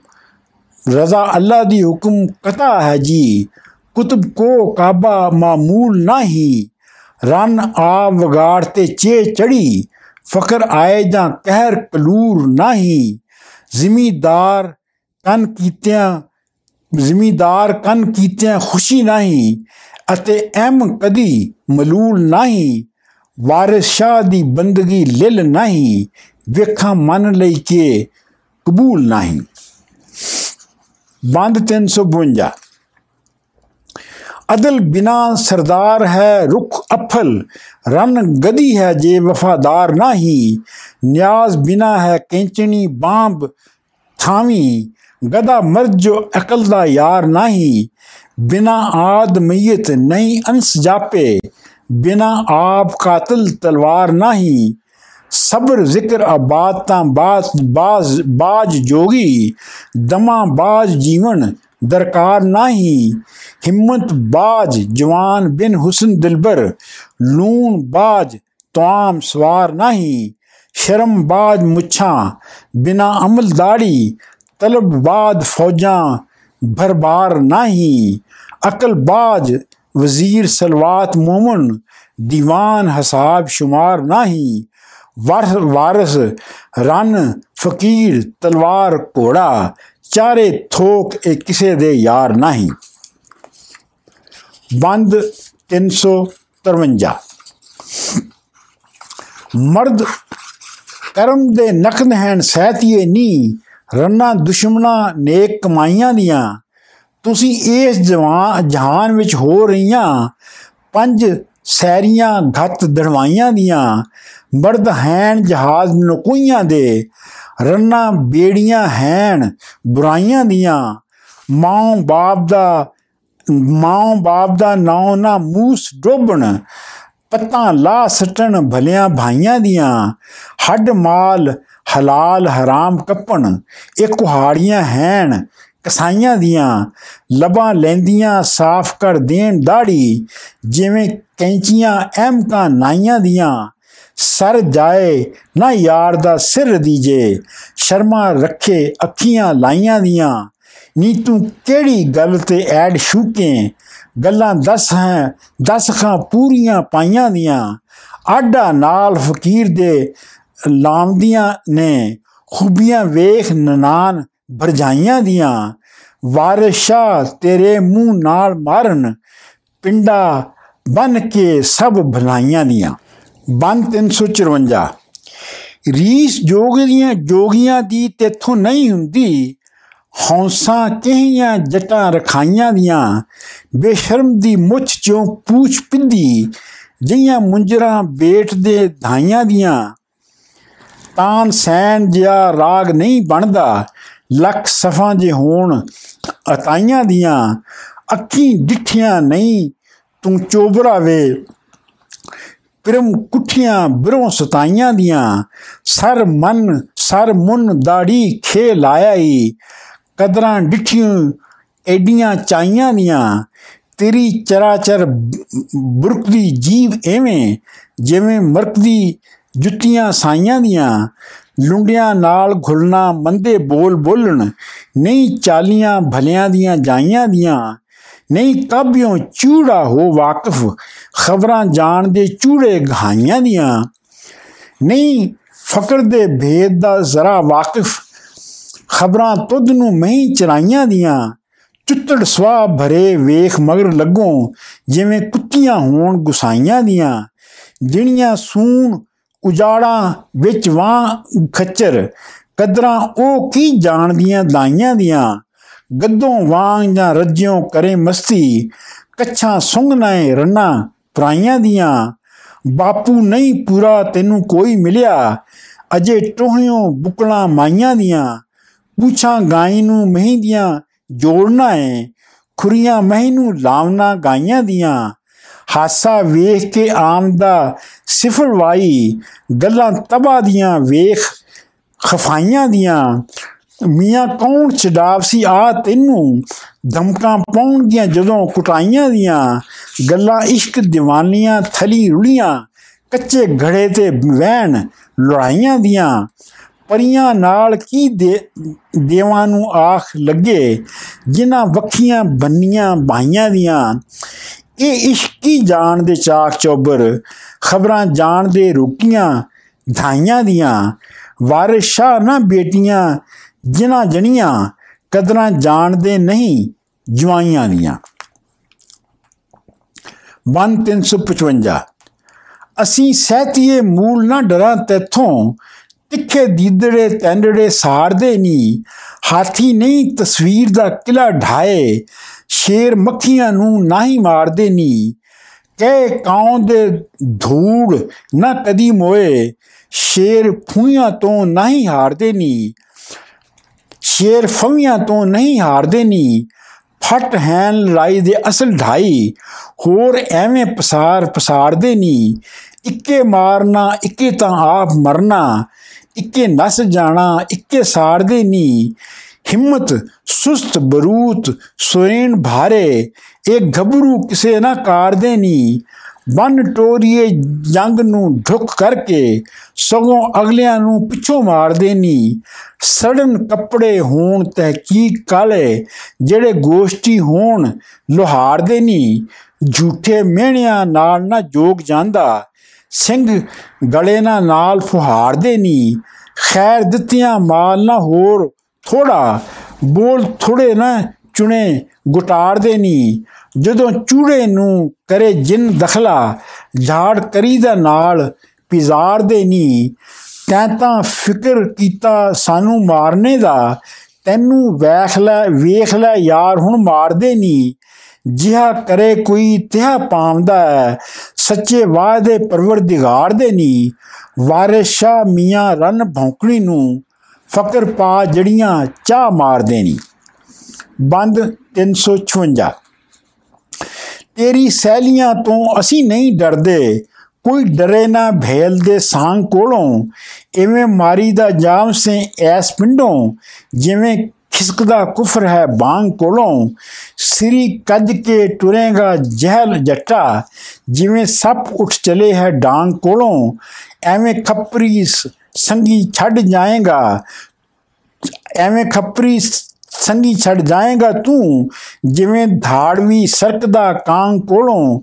ਰਜ਼ਾ ਅੱਲਾ ਦੀ ਹੁਕਮ ਕਤਾ ਹੈ ਜੀ। ਕੁਤਬ ਕੋ ਕਾਬਾ ਮਾਮੂਲ ਨਹੀਂ। ਰਨ ਆ ਵਗਾੜ ਤੇ ਚੇ ਚੜੀ। ਫਕਰ ਆਏ ਜਾਂ ਕਹਿਰ ਕਲੂਰ ਨਹੀਂ, ਜ਼ਿਮੀਦਾਰ ਕਨ ਕੀਤਿਆਂ, ਜ਼ਿਮੀਦਾਰ ਕਨ ਕੀਤਿਆਂ ਖੁਸ਼ੀ ਨਹੀਂ ਅਤੇ ਐਮ ਕਦੀ ਮਲੂਲ ਨਹੀਂ, ਵਾਰਿਸ ਸ਼ਾਹ ਦੀ ਬੰਦਗੀ ਲਿਲ ਨਹੀਂ, ਵੇਖਾਂ ਮਨ ਲਈ ਕੇ ਕਬੂਲ ਨਹੀਂ। ਬੰਦ 352 ਅਦਲ ਬਿਨਾ ਸਰਦਾਰ ਹੈ ਰੁਖ ਅਫਲ ਰਨ ਗਦੀ ਹੈ ਜੇ ਵਫਾਦਾਰ ਨਹੀਂ ਨਿਆਜ਼ ਬਿਨਾ ਹੈ ਕੈਂਚਣੀ ਬਾਂਬ ਥਾਵੀ ਗਦਾ ਮਰਦ ਜੋ ਅਕਲ ਦਾ ਯਾਰ ਨਹੀਂ ਬਿਨਾ ਆਦ ਮਈਤ ਨਹੀਂ ਅੰਸ ਜਾਪੇ ਬਿਨਾ ਆਪ ਕਾਤਲ ਤਲਵਾਰ ਨਹੀਂ ਸਬਰ ਜ਼ਿਕਰ ਆਬਾਦ ਤਾਂ ਬਾਸ ਬਾਜ਼ ਬਾਜ ਜੋਗੀ ਦਮਾ ਬਾਜ ਜੀਵਨ ਦਰਕਾਰ ਨਹੀਂ ਹਿੰਮਤ ਬਾਜ ਜਵਾਨ ਬਿਨ ਹੁਸਨ ਦਿਲਬਰ ਲੂਣ ਬਾਜ ਤਾਮ ਸਵਾਰ ਨਹੀਂ ਸ਼ਰਮ ਬਾਜ ਮੁੱਛਾਂ ਬਿਨਾ ਅਮਲ ਦਾੜੀ ਤਲਬ ਬਾਦ ਫੌਜਾਂ ਭਰਬਾਰ ਨਹੀਂ ਅਕਲ ਬਾਜ ਵਜ਼ੀਰ ਸਲਵਾਤ ਮੋਮਨ ਦੀਵਾਨ ਹਸਾਬ ਸ਼ੁਮਾਰ ਨਹੀਂ ਵਾਰਸ ਵਾਰਸ ਰਨ ਫਕੀਰ ਤਲਵਾਰ ਘੋੜਾ ਚਾਰੇ ਥੋਕ ਇਹ ਕਿਸੇ ਦੇ ਯਾਰ ਨਹੀਂ। ਬੰਦ 353 ਮਰਦ ਕਰਮ ਦੇ ਨਕਦ ਹਨ ਸਹਿਤੀਏ ਨੀ, ਰੰਨਾ ਦੁਸ਼ਮਣਾ ਨੇਕ ਕਮਾਈਆਂ ਦੀਆਂ। ਤੁਸੀਂ ਇਸ ਜਵਾਨ ਜਹਾਨ ਵਿੱਚ ਹੋ ਰਹੀਆਂ, ਪੰਜ ਸੈਰੀਆਂ ਘੱਤ ਦੜਵਾਈਆਂ ਦੀਆਂ। ਮਰਦ ਹੈਣ ਜਹਾਜ਼ ਨਕੋਈਆਂ ਦੇ ਰੰਨਾ ਬੇੜੀਆਂ ਹੈਣ, ਬੁਰਾਈਆਂ ਦੀਆਂ। ਮਾਂ ਬਾਪ ਦਾ ਮਾਂ ਬਾਪ ਦਾ ਨਾਂ ਨਾ ਮੂਸ ਡੋਬਣ। ਪੱਤਾਂ ਲਾ ਸਟਣ ਭਲਿਆਂ ਭਾਈਆਂ ਦੀਆਂ। ਹੱਡ ਮਾਲ ਹਲਾਲ ਹਰਾਮ ਕੱਪਣ, ਇਹ ਕੁਹਾੜੀਆਂ ਹੈਣ, ਕਸਾਈਆਂ ਦੀਆਂ। ਲਬਾਂ ਲੈਂਦੀਆਂ ਸਾਫ਼ ਕਰ ਦੇਣ ਦਾੜੀ, ਜਿਵੇਂ ਕੈਂਚੀਆਂ, ਐਮਕਾਂ ਨਾਈਆਂ ਦੀਆਂ। ਸਰ ਜਾਏ, ਨਾ ਯਾਰ ਦਾ ਸਿਰ ਦੀਜੇ ਸ਼ਰਮਾ ਰੱਖੇ ਅੱਖੀਆਂ ਲਾਈਆਂ ਦੀਆਂ। ਨੀ ਤੂੰ ਕਿਹੜੀ ਗੱਲ ਤੇ ਐਡ ਸ਼ੂਕੇ ਗੱਲਾਂ ਦਸ ਹੈ, ਦਸ ਖਾਂ ਪੂਰੀਆਂ ਪਾਈਆਂ ਦੀਆਂ। ਆਡਾ ਨਾਲ ਫਕੀਰ ਦੇ ਲਾਮਦੀਆਂ ਨੇ, ਖੂਬੀਆਂ ਵੇਖ ਨਨਾਨ ਭਰਜਾਈਆਂ ਦੀਆਂ। ਵਾਰਿਸ਼ਾ ਤੇਰੇ ਮੂੰਹ ਨਾਲ ਮਾਰਨ, ਪਿੰਡਾ ਬਨ ਕੇ ਸਭ ਭਲਾਈਆਂ ਦੀਆਂ। ਬਨ 354 ਰੀਸ ਜੋਗੀਆਂ ਜੋਗੀਆਂ ਦੀ ਤੇਥੋਂ ਨਹੀਂ ਹੁੰਦੀ। ਹੌਂਸਾਂ ਕਹੀਆਂ ਜਟਾਂ ਰਖਾਈਆਂ ਦੀਆਂ। ਬੇਸ਼ਰਮ ਦੀ ਮੁੱਛ ਚੋਂ ਪੂਛ ਪਿੰਦੀ। ਜਿਹੀਆਂ ਮੁੰਜਰਾ ਬੇਟ ਦੇ ਧਾਈਆਂ ਦੀਆਂ। ਤਾਨ ਸੈਨ ਜਿਆ ਰਾਗ ਨਹੀਂ ਬਣਦਾ। ਲੱਖ ਸਫਾਂ ਜੇ ਹੋਣ ਅਤਾਈਆਂ ਦੀਆਂ। ਅੱਖੀ ਡਿੱਠੀਆਂ ਨਹੀਂ। ਤੂੰ ਚੋਬਰਾ ਵੇ ਪ੍ਰਮ ਕੁੱਠੀਆਂ, ਬਰੋਂ ਸਤਾਈਆਂ ਦੀਆਂ, ਸਰ ਮਨ, ਸਰ ਮੁਨ ਦਾੜੀ ਖੇ ਲਾਇਆਈ ਕਦਰਾਂ ਡਿੱਠੀਆਂ ਐਡੀਆਂ ਚਾਈਆਂ ਦੀਆਂ, ਤੇਰੀ ਚਰਾਚਰ ਬੁਰਕਦੀ ਜੀਵ ਐਵੇਂ, ਜਿਵੇਂ ਮਰਕਦੀ ਜੁੱਤੀਆਂ ਸਾਈਆਂ ਦੀਆਂ, ਲੁੰਡਿਆਂ ਨਾਲ ਘੁਲਣਾ ਮੰਦੇ ਬੋਲ ਬੋਲਣ, ਨਹੀਂ ਚਾਲੀਆਂ ਭਲਿਆਂ ਦੀਆਂ ਜਾਈਆਂ ਦੀਆਂ ਨਹੀਂ ਕਾਬਿਓ ਚੂੜਾ ਹੋ ਵਾਕਿਫ। ਖਬਰਾਂ ਜਾਣ ਦੇ ਚੂੜੇ ਗਹਾਈਆਂ ਦੀਆਂ। ਨਹੀਂ ਫਕਰ ਦੇ ਭੇਦ ਦਾ ਜ਼ਰਾ ਵਾਕਿਫ। ਖਬਰਾਂ ਤੁਧ ਨੂੰ ਮਹੀਂ ਚਰਾਈਆਂ ਦੀਆਂ। ਚੁੱਤੜ ਸਵਾ ਭਰੇ ਵੇਖ ਮਗਰ ਲੱਗੋ, ਜਿਵੇਂ ਕੁੱਤੀਆਂ ਹੋਣ ਗੁਸਾਈਆਂ ਦੀਆਂ। ਜਿਹੜੀਆਂ ਸੂਣ ਉਜਾੜਾਂ ਵਿੱਚ ਵਾਂ ਖੱਚਰ, ਕਦਰਾਂ ਉਹ ਕੀ ਜਾਣਦੀਆਂ ਦਾਈਆਂ ਦੀਆਂ। ਗੱਦੋਂ ਵਾਂਗ ਜਾਂ ਰੱਜਿਓ ਕਰੇ ਮਸਤੀ, ਕੱਛਾਂ ਸੁੰਘਨਾਏ ਰੰਨਾ ਪ੍ਰਾਈਆਂ ਦੀਆਂ। ਬਾਪੂ ਨਹੀਂ ਪੂਰਾ ਤੈਨੂੰ ਕੋਈ ਮਿਲਿਆ, ਅਜੇ ਟੋਹਿਓ ਬੁਕਲਾਂ ਮਾਈਆਂ ਦੀਆਂ। ਪੁੱਛਾਂ ਗਾਈ ਨੂੰ ਮਹਿੰਦੀਆਂ ਜੋੜਨਾ ਏ। ਖੁਰੀਆਂ ਮਹੀਂ ਨੂੰ ਲਾਵਨਾ ਗਾਈਆਂ ਦੀਆਂ। ਹਾਸਾ ਵੇਖ ਕੇ ਆਮਦਾ ਸਿਫਰ ਵਾਈ ਗੱਲਾਂ ਤਬਾ ਦੀਆਂ ਵੇਖ ਖਫਾਈਆਂ ਦੀਆਂ। ਮੀਆਂ ਕੌਣ ਚਡਾਵ ਸੀ? ਆ ਤੈਨੂੰ ਧਮਕਾਂ ਪਾਉਣਗੀਆਂ ਜਦੋਂ ਕੁਟਾਈਆਂ ਦੀਆਂ ਗੱਲਾਂ, ਇਸ਼ਕ دیਵਾਨੀਆਂ ਥਲੀ ਰੁਲੀਆਂ ਕੱਚੇ ਘੜੇ ਤੇ ਵਹਿਣ ਲੜਾਈਆਂ ਦੀਆਂ, ਪਰੀਆਂ ਨਾਲ ਕੀ ਦੇ, ਦੇਵਾਂ ਨੂੰ ਆਖ ਲੱਗੇ, ਜਿਨ੍ਹਾਂ ਵੱਖੀਆਂ ਬੰਨੀਆਂ ਬਾਈਆਂ ਦੀਆਂ। ਇਹ ਇਸ਼ਕੀ ਜਾਣ ਦੇ ਚਾਕ ਚੋਬਰ? ਖਬਰਾਂ ਜਾਣ ਦੇ ਰੁਕੀਆਂ ਧਾਈਆਂ ਦੀਆਂ। ਵਾਰਿਸ਼ਾ ਨਾ ਬੇਟੀਆਂ ਜਿਨ੍ਹਾਂ ਜਣੀਆਂ ਕਦਰਾਂ ਜਾਣਦੇ ਨਹੀਂ, ਜਵਾਈਆਂ ਦੀਆਂ। 1355 ਅਸੀਂ ਸਹਤੀਏ ਮੂਲ ਨਾ ਡਰਾਂ ਤੇਥੋਂ, ਤਿੱਖੇ ਦੀਦੜੇ ਤੈਂਡੜੇ ਸਾੜਦੇ ਨਹੀਂ, ਹਾਥੀ ਨਹੀਂ ਤਸਵੀਰ ਦਾ ਕਿਲਾ ਢਾਏ, ਸ਼ੇਰ ਮੱਖੀਆਂ ਨੂੰ ਨਹੀਂ ਮਾਰਦੇ ਨੀ ਕਹਿ ਕੌਂ ਦੇ ਧੂੜ ਨਾ ਕਦੀ ਮੋਏ, ਸ਼ੇਰ ਫੂਈਆਂ ਤੋਂ ਨਹੀਂ ਹਾਰਦੇ ਨੀ ਸ਼ੇਰ ਫਵੀਆਂ ਤੋਂ ਨਹੀਂ ਹਾਰਦੇ ਨੀ। ਫਟ ਹੈਨ ਲੜਾਈ ਦੇ ਅਸਲ ਢਾਈ, ਹੋਰ ਐਵੇਂ ਪਸਾਰ ਪਸਾਰਦੇ ਨੀ। ਇੱਕੇ ਮਾਰਨਾ, ਇੱਕੇ ਤਾਂ ਆਪ ਮਰਨਾ। ਇੱਕੇ ਨਸ ਜਾਣਾ, ਇੱਕੇ ਸਾਰਦੇ ਨੀ। ਹਿੰਮਤ, ਸੁਸਤ, ਬਰੂਤ ਸੁਰੇਨ ਭਾਰੇ। ਇਹ ਘਬਰੂ ਕਿਸੇ ਨਾ ਕਾਰਦੇ ਨੀ। ਬਨ ਟੋਰੀਏ ਜੰਗ ਨੂੰ ਢੁੱਕ ਕਰਕੇ ਸਗੋਂ ਅਗਲਿਆਂ ਨੂੰ ਪਿੱਛੋਂ ਮਾਰਦੇ ਨੀ। ਸੜਨ ਕੱਪੜੇ ਹੋਣ ਤਹਿਕੀਕ ਕਾਲੇ, ਜਿਹੜੇ ਗੋਸ਼ਟੀ ਹੋਣ ਲੋਹਾਰਦੇ ਨੀ। ਝੂਠੇ ਮਿਹਣਿਆਂ ਨਾਲ ਨਾ ਜੋਗ ਜਾਂਦਾ, ਸਿੰਘ ਗਲੇ ਨਾ ਨਾਲ ਫੁਹਾਰਦੇ ਨੀ। ਖੈਰ ਦਿੱਤੀਆਂ ਮਾਲ ਨਾ ਹੋਰ ਥੋੜਾ ਬੋਲ ਥੋੜੇ ਨਾ ਚੁਣੇ, ਗੁਟਾਰਦੇ ਨੀ। ਜਦੋਂ ਚੂੜੇ ਨੂੰ ਕਰੇ ਜਿੰਨ ਦਖਲਾ, ਝਾੜ ਕਰੀ ਦਾ ਨਾਲ ਪਿਜ਼ਾਰਦੇ ਨੀ, ਤੈਂ ਤਾਂ ਫਿਕਰ ਕੀਤਾ ਸਾਨੂੰ ਮਾਰਨੇ ਦਾ, ਤੈਨੂੰ ਵੇਖ ਲੈ ਵੇਖ ਲੈ ਯਾਰ, ਹੁਣ ਮਾਰਦੇ ਨੀ। ਜਿਹਾ ਕਰੇ ਕੋਈ ਤਿਹਾ ਪਾਉਂਦਾ ਹੈ ਸੱਚੇ ਵਾਅਦੇ ਪਰਵਰਦਿਗਾਰ ਦੇ ਨੀ। ਵਾਰਿਸ਼ਾ ਮੀਆਂ ਰਨ ਭੌਂਕਣੀ ਨੂੰ ਫਕਰ ਪਾ ਜੜੀਆਂ ਚਾਹ ਮਾਰਦੇ ਨੀ। ਬੰਦ 356 ਤੇਰੀ ਸਹਿਲੀਆਂ ਤੋਂ ਅਸੀਂ ਨਹੀਂ ਡਰਦੇ। ਕੋਈ ਡਰੇ ਨਾ ਭੇਲ ਦੇ ਸਾੰਗ ਕੋਲੋਂ। ਐਵੇਂ ਮਾਰੀ ਦਾ ਜਾਮ ਸੇ ਐਸ ਪਿੰਡੋਂ। ਜਿਵੇਂ ਖਿਸਕਦਾ ਕੁਫਰ ਹੈ ਬਾਂਗ ਕੋਲੋਂ। ਸ੍ਰੀ ਕੱਜ ਕੇ ਟੁਰੇਗਾ ਜਹਲ ਜੱਟਾ। ਜਿਵੇਂ ਸੱਪ ਉੱਠ ਚਲੇ ਹੈ ਡਾਂਗ ਕੋਲੋਂ। ਐਵੇਂ ਖੱਪਰੀ ਸੰਗੀ ਛੱਡ ਜਾਏਗਾ। ਐਵੇਂ ਖੱਪਰੀ ਸੰਗੀ ਛੱਡ ਜਾਏਗਾ ਤੂੰ? ਜਿਵੇਂ ਧਾੜਵੀ ਸਰਕਦਾ ਕਾਂ ਕੋਲੋਂ,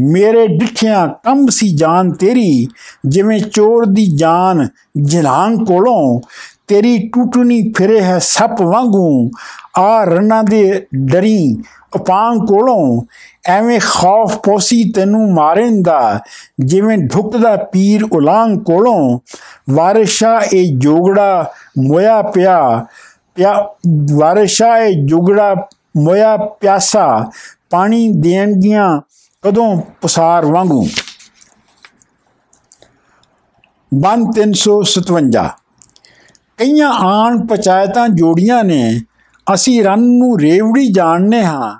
ਮੇਰੇ ਡਿੱਠਿਆਂ ਕੰਬ ਸੀ ਜਾਨ ਤੇਰੀ। ਜਿਵੇਂ ਚੋਰ ਦੀ ਜਾਨ ਜਲਾਂਗ ਕੋਲੋਂ, ਤੇਰੀ ਟੁੱਟਣੀ ਫਿਰੇ ਹੈ ਸੱਪ ਵਾਂਗੂ। ਆ ਰਨਾਂ ਦੇ ਡਰੀ ਉਪਾਂਗ ਕੋਲੋਂ, ਐਵੇਂ ਖੌਫ ਪੋਸੀ ਤੈਨੂੰ ਮਾਰਨ ਦਾ ਜਿਵੇਂ ਢੁਕਦਾ ਪੀਰ ਉਲਾਂਗ ਕੋਲੋਂ, ਵਾਰਿਸ਼ਾ ਇਹ ਜੋਗੜਾ ਮੋਇਆ ਪਿਆ। ਪਿਆ ਵਾਰਿਸ਼ਾ ਇਹ ਜੁਗੜਾ ਮੋਇਆ ਪਿਆਸਾ ਪਾਣੀ ਦੇਣ ਦੀਆਂ ਕਦੋਂ ਪਸਾਰ ਵਾਂਗੂ ਬਨ 357 ਕਈਆਂ ਆਣ ਪਚਾਇਤਾਂ ਜੋੜੀਆਂ ਨੇ ਅਸੀਂ ਰਨ ਨੂੰ ਰੇਵੜੀ ਜਾਣਨੇ ਹਾਂ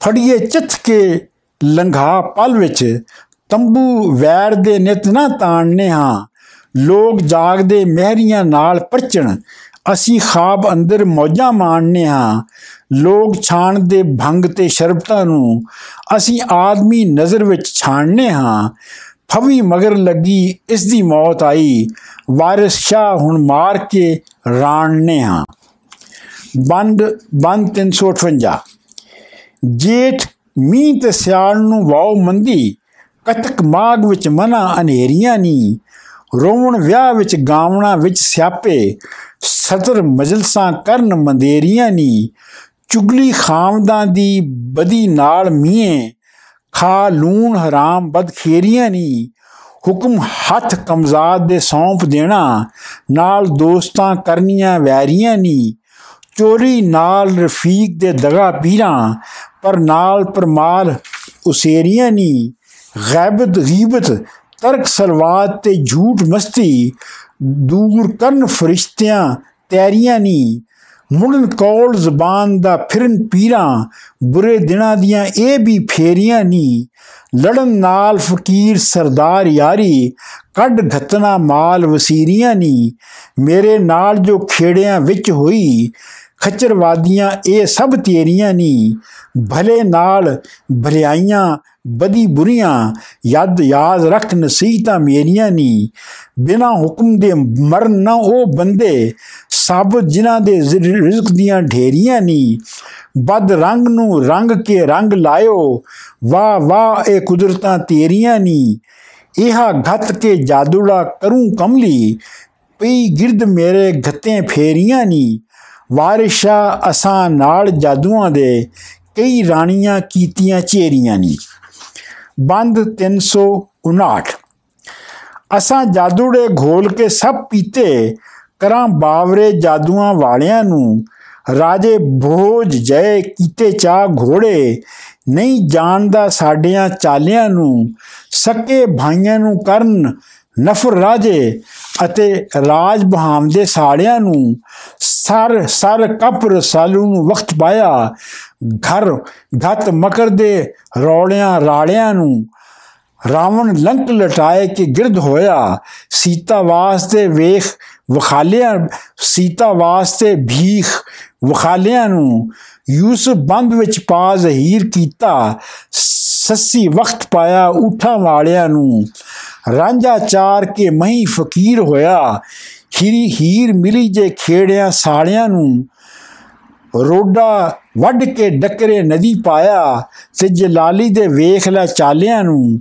ਫੜੀਏ ਚਿੱਥ ਕੇ ਲੰਘਾ ਪਲ ਵਿੱਚ ਤੰਬੂ ਵੈਰ ਦੇ ਨਿਤ ਨਾ ਤਾਣਨੇ ਹਾਂ ਲੋਕ ਜਾਗਦੇ ਮਹਿਰੀਆਂ ਨਾਲ ਪਰਚਣ ਅਸੀਂ ਖਾਬ ਅੰਦਰ ਮੌਜਾਂ ਮਾਣਨੇ ਹਾਂ। ਲੋਕ ਛਾਣ ਦੇ ਭੰਗ ਤੇ ਸ਼ਰਬਤਾਂ ਨੂੰ ਅਸੀਂ ਆਦਮੀ ਨਜ਼ਰ ਵਿੱਚ ਛਾਣਨੇ ਹਾਂ। ਫਵੀ ਮਗਰ ਲੱਗੀ ਇਸ ਦੀ ਮੌਤ ਆਈ। ਵਾਰਿਸ ਸ਼ਾਹ ਹੁਣ ਮਾਰ ਕੇ ਰਾਣਨੇ ਹਾਂ। ਬੰਦ ਬੰਦ 358 ਜੇਠ ਮੀਂਹ ਤੇ ਸਿਆਲ ਨੂੰ ਵਾਉ ਮੰਦੀ। ਕਤਕ ਮਾਗ ਵਿੱਚ ਮਨਾ ਅਨੇਰੀਆਂ ਨੀ। ਰੋਵਣ ਵਿਆਹ ਵਿੱਚ ਗਾਵਣਾ ਵਿੱਚ ਸਿਆਪੇ ਸਦਰ ਮਜਲਸਾਂ ਕਰਨ ਮੰਦੇਰੀਆਂ ਨੀ। ਚੁਗਲੀ ਖਾਮਦਾਂ ਦੀ ਬਦੀ ਨਾਲ ਮੀਏ ਖਾ ਲੂਣ ਹਰਾਮ ਬਦਖੇਰੀਆਂ ਨੀ। ਹੁਕਮ ਹੱਥ ਕਮਜ਼ਾਦ ਦੇ ਸੌਂਪ ਦੇਣਾ, ਨਾਲ ਦੋਸਤਾਂ ਕਰਨੀਆਂ ਵੈਰੀਆਂ ਨੀ। ਚੋਰੀ ਨਾਲ ਰਫੀਕ ਦੇ ਦਗਾ ਪੀਰਾਂ, ਪਰ ਨਾਲ ਪਰਮਾਲ ਉਸੇਰੀਆਂ ਨੀ। ਗੈਬਤ ਗੀਬਤ ਤਰਕ ਸਲਵਾਤ ਤੇ ਝੂਠ ਮਸਤੀ, ਦੂਰ ਕਰਨ ਫਰਿਸ਼ਤਿਆਂ, ਤੈਰੀਆਂ ਨੀ। ਮੁੜਨ ਕੌਲ ਜ਼ਬਾਨ ਦਾ ਫਿਰਨ ਪੀਰਾਂ, ਬੁਰੇ ਦਿਨਾਂ ਦੀਆਂ ਇਹ ਵੀ ਫੇਰੀਆਂ ਨਹੀਂ ਲੜਨ ਨਾਲ ਫਕੀਰ ਸਰਦਾਰ ਯਾਰੀ, ਕੱਢ ਘਤਨਾ ਮਾਲ ਵਸੀਰੀਆਂ ਨਹੀਂ ਮੇਰੇ ਨਾਲ ਜੋ ਖੇੜਿਆਂ ਵਿੱਚ ਹੋਈ, ਖੱਚਰਵਾਦੀਆਂ ਇਹ ਸਭ ਤੇਰੀਆਂ ਨਹੀਂ ਭਲੇ ਨਾਲ ਭਰਿਆਈਆਂ ਬਦੀ ਬੁਰੀਆਂ, ਯਦ ਯਾਦ ਰੱਖ ਨਸੀਹਤਾਂ ਮੇਰੀਆਂ ਨੀ। ਬਿਨਾ ਹੁਕਮ ਦੇ ਮਰਨ ਨਾ ਉਹ ਬੰਦੇ, ਸਭ ਜਿਨ੍ਹਾਂ ਦੇ ਰਿਜ਼ਕ ਦੀਆਂ ਢੇਰੀਆਂ ਨੀ। ਬਦ ਰੰਗ ਨੂੰ ਰੰਗ ਕੇ ਰੰਗ ਲਾਇਓ, ਵਾਹ ਵਾਹ ਇਹ ਕੁਦਰਤਾਂ ਤੇਰੀਆਂ ਨੀ। ਇਹਾ ਘਤ ਕੇ ਜਾਦੂੜਾ ਕਰੂੰ ਕਮਲੀ, ਪਈ ਗਿਰਦ ਮੇਰੇ ਘਤੇ ਫੇਰੀਆਂ ਨੀ। ਵਾਰਿਸ਼ਾ ਅਸਾਂ ਨਾਲ ਜਾਦੂਆਂ ਦੇ, ਕਈ ਰਾਣੀਆਂ ਕੀਤੀਆਂ ਚੇਰੀਆਂ ਨੀ। ਬੰਦ 359 ਅਸਾਂ ਜਾਦੂੜੇ ਘੋਲ ਕੇ ਸਭ ਪੀਤੇ, ਕਰਾਂ ਬਾਵਰੇ ਜਾਦੂਆਂ ਵਾਲਿਆਂ ਨੂੰ, ਰਾਜੇ ਭੋਜ ਜੈ ਕੀਤੇ ਚਾ ਘੋੜੇ, ਨਹੀਂ ਜਾਣਦਾ ਸਾਡਿਆਂ ਚਾਲਿਆਂ ਨੂੰ, ਸਕੇ ਭਾਈਆਂ ਨੂੰ ਕਰਨ ਨਫਰ ਰਾਜੇ ਅਤੇ ਰਾਜ ਬਹਾਮ ਦੇ ਸਾੜਿਆਂ ਨੂੰ ਸਰ ਸਰ ਕਪ ਰਸਾਲੂ ਨੂੰ ਵਕਤ ਪਾਇਆ। ਘਰ ਘਤ ਮਕਰ ਦੇ ਰੌਲਿਆਂ ਰਾਲਿਆਂ ਨੂੰ ਰਾਵਣ ਲੰਕ ਲਟਾਏ ਕੇ ਗਿਰਦ ਹੋਇਆ। ਸੀਤਾ ਵਾਸਤੇ ਵੇਖ ਵਖਾਲਿਆਂ, ਸੀਤਾ ਵਾਸਤੇ ਭੀਖ ਵਖਾਲਿਆਂ ਨੂੰ ਯੂਸਫ ਬੰਦ ਵਿੱਚ ਪਾ ਜ਼ਹੀਰ ਕੀਤਾ। ਸੱਸੀ ਵਕਤ ਪਾਇਆ ਉਠਾਂ ਵਾਲਿਆਂ ਨੂੰ ਰਾਂਝਾ ਚਾਰ ਕੇ ਮਹੀ ਫਕੀਰ ਹੋਇਆ। ਹੀਰੀ ਹੀਰ ਮਿਲੀ ਜੇ ਖੇੜਿਆਂ ਸਾਲਿਆਂ ਨੂੰ। ਰੋਡਾ ਵੱਢ ਕੇ ਡਕਰੇ ਨਦੀ ਪਾਇਆ। ਤੇ ਜਲਾਲੀ ਦੇ ਵੇਖ ਲੈ ਚਾਲਿਆਂ ਨੂੰ।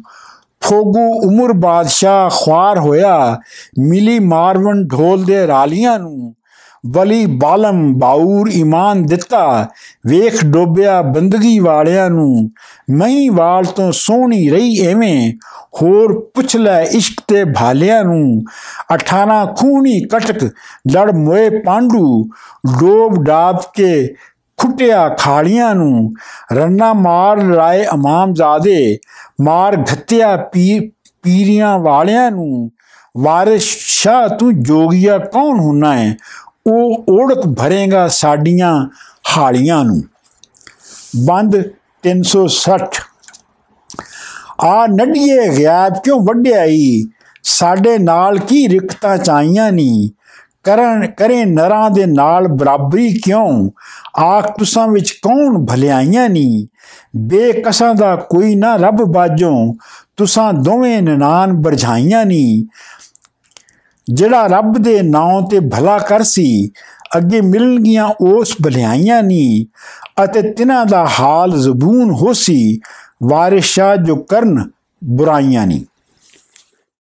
ਫੋਗੂ ਉਮਰ ਬਾਦਸ਼ਾਹ ਖਵਾਰ ਹੋਇਆ। ਮਿਲੀ ਮਾਰਵਨ ਢੋਲ ਦੇ ਰਾਲੀਆਂ ਨੂੰ। ਵਲੀ ਬਾਲਮ ਬਾਉਰ ਈਮਾਨ ਦਿੱਤਾ। ਵੇਖ ਡੋਬਿਆ ਬੰਦਗੀ ਵਾਲਿਆਂ ਨੂੰ ਮਈ ਵਾਲ ਤੋਂ ਸੋਹਣੀ ਰਹੀ ਐਵੇਂ। ਹੋਰ ਪੁੱਛ ਲੈ ਇਸ਼ਕ ਤੇ ਭਾਲਿਆਂ ਨੂੰ 18 ਖੂਨੀ ਕਟਕ ਲੜ ਮੋਏ ਪਾਂਡੂ। ਡੋਬ ਡਾਬ ਕੇ ਖੁੱਟਿਆ ਖਾਲੀਆਂ ਨੂੰ, ਰੰਨਾ ਮਾਰ ਰਾਏ ਇਮਾਮਜ਼ਾਦੇ। ਮਾਰ ਘੱਤਿਆ ਪੀਰ ਪੀਰੀਆਂ ਵਾਲਿਆਂ ਨੂੰ, ਵਾਰਿਸ, ਸ਼ਾਹ ਤੂੰ ਜੋਗੀਆ ਕੌਣ ਹੁੰਨਾ ਹੈ ਉਹ ਓੜਕ ਭਰੇਗਾ ਸਾਡੀਆਂ ਹਾਲੀਆਂ ਨੂੰ। ਬੰਦ 360 ਆ ਨੱਡੀਏ ਗਿਆਬ ਕਿਉਂ ਵੱਡਿਆਈ ਸਾਡੇ ਨਾਲ ਕੀ ਰਿਕਤਾ ਚਾਈਆਂ ਨਹੀਂ ਕਰਨ, ਕਰੇ ਨਰਾਂ ਦੇ ਨਾਲ ਬਰਾਬਰੀ ਕਿਉਂ? ਆਖ ਤੁਸਾਂ ਵਿੱਚ ਕੌਣ ਭਲਿਆਈਆਂ ਨਹੀਂ ਬੇਕਸਾਂ ਦਾ ਕੋਈ ਨਾ ਰੱਬ ਬਾਜੋਂ ਤੁਸਾਂ ਦੋਵੇਂ ਨਨਾਨ ਬਰਝਾਈਆਂ ਨਹੀਂ ਜਿਹੜਾ ਰੱਬ ਦੇ ਨਾਂ ਤੇ ਭਲਾ ਕਰ ਸੀ, ਅੱਗੇ ਮਿਲਣਗੀਆਂ ਉਸ ਭਲਾਈਆਂ ਨਹੀਂ ਅਤੇ ਤਿਨਾਂ ਦਾ ਹਾਲ ਜ਼ਬੂਨ ਹੋਸੀ ਵਾਰਿਸ਼ਾ ਜੋ ਕਰਨ ਬੁਰਾਈਆਂ ਨਹੀਂ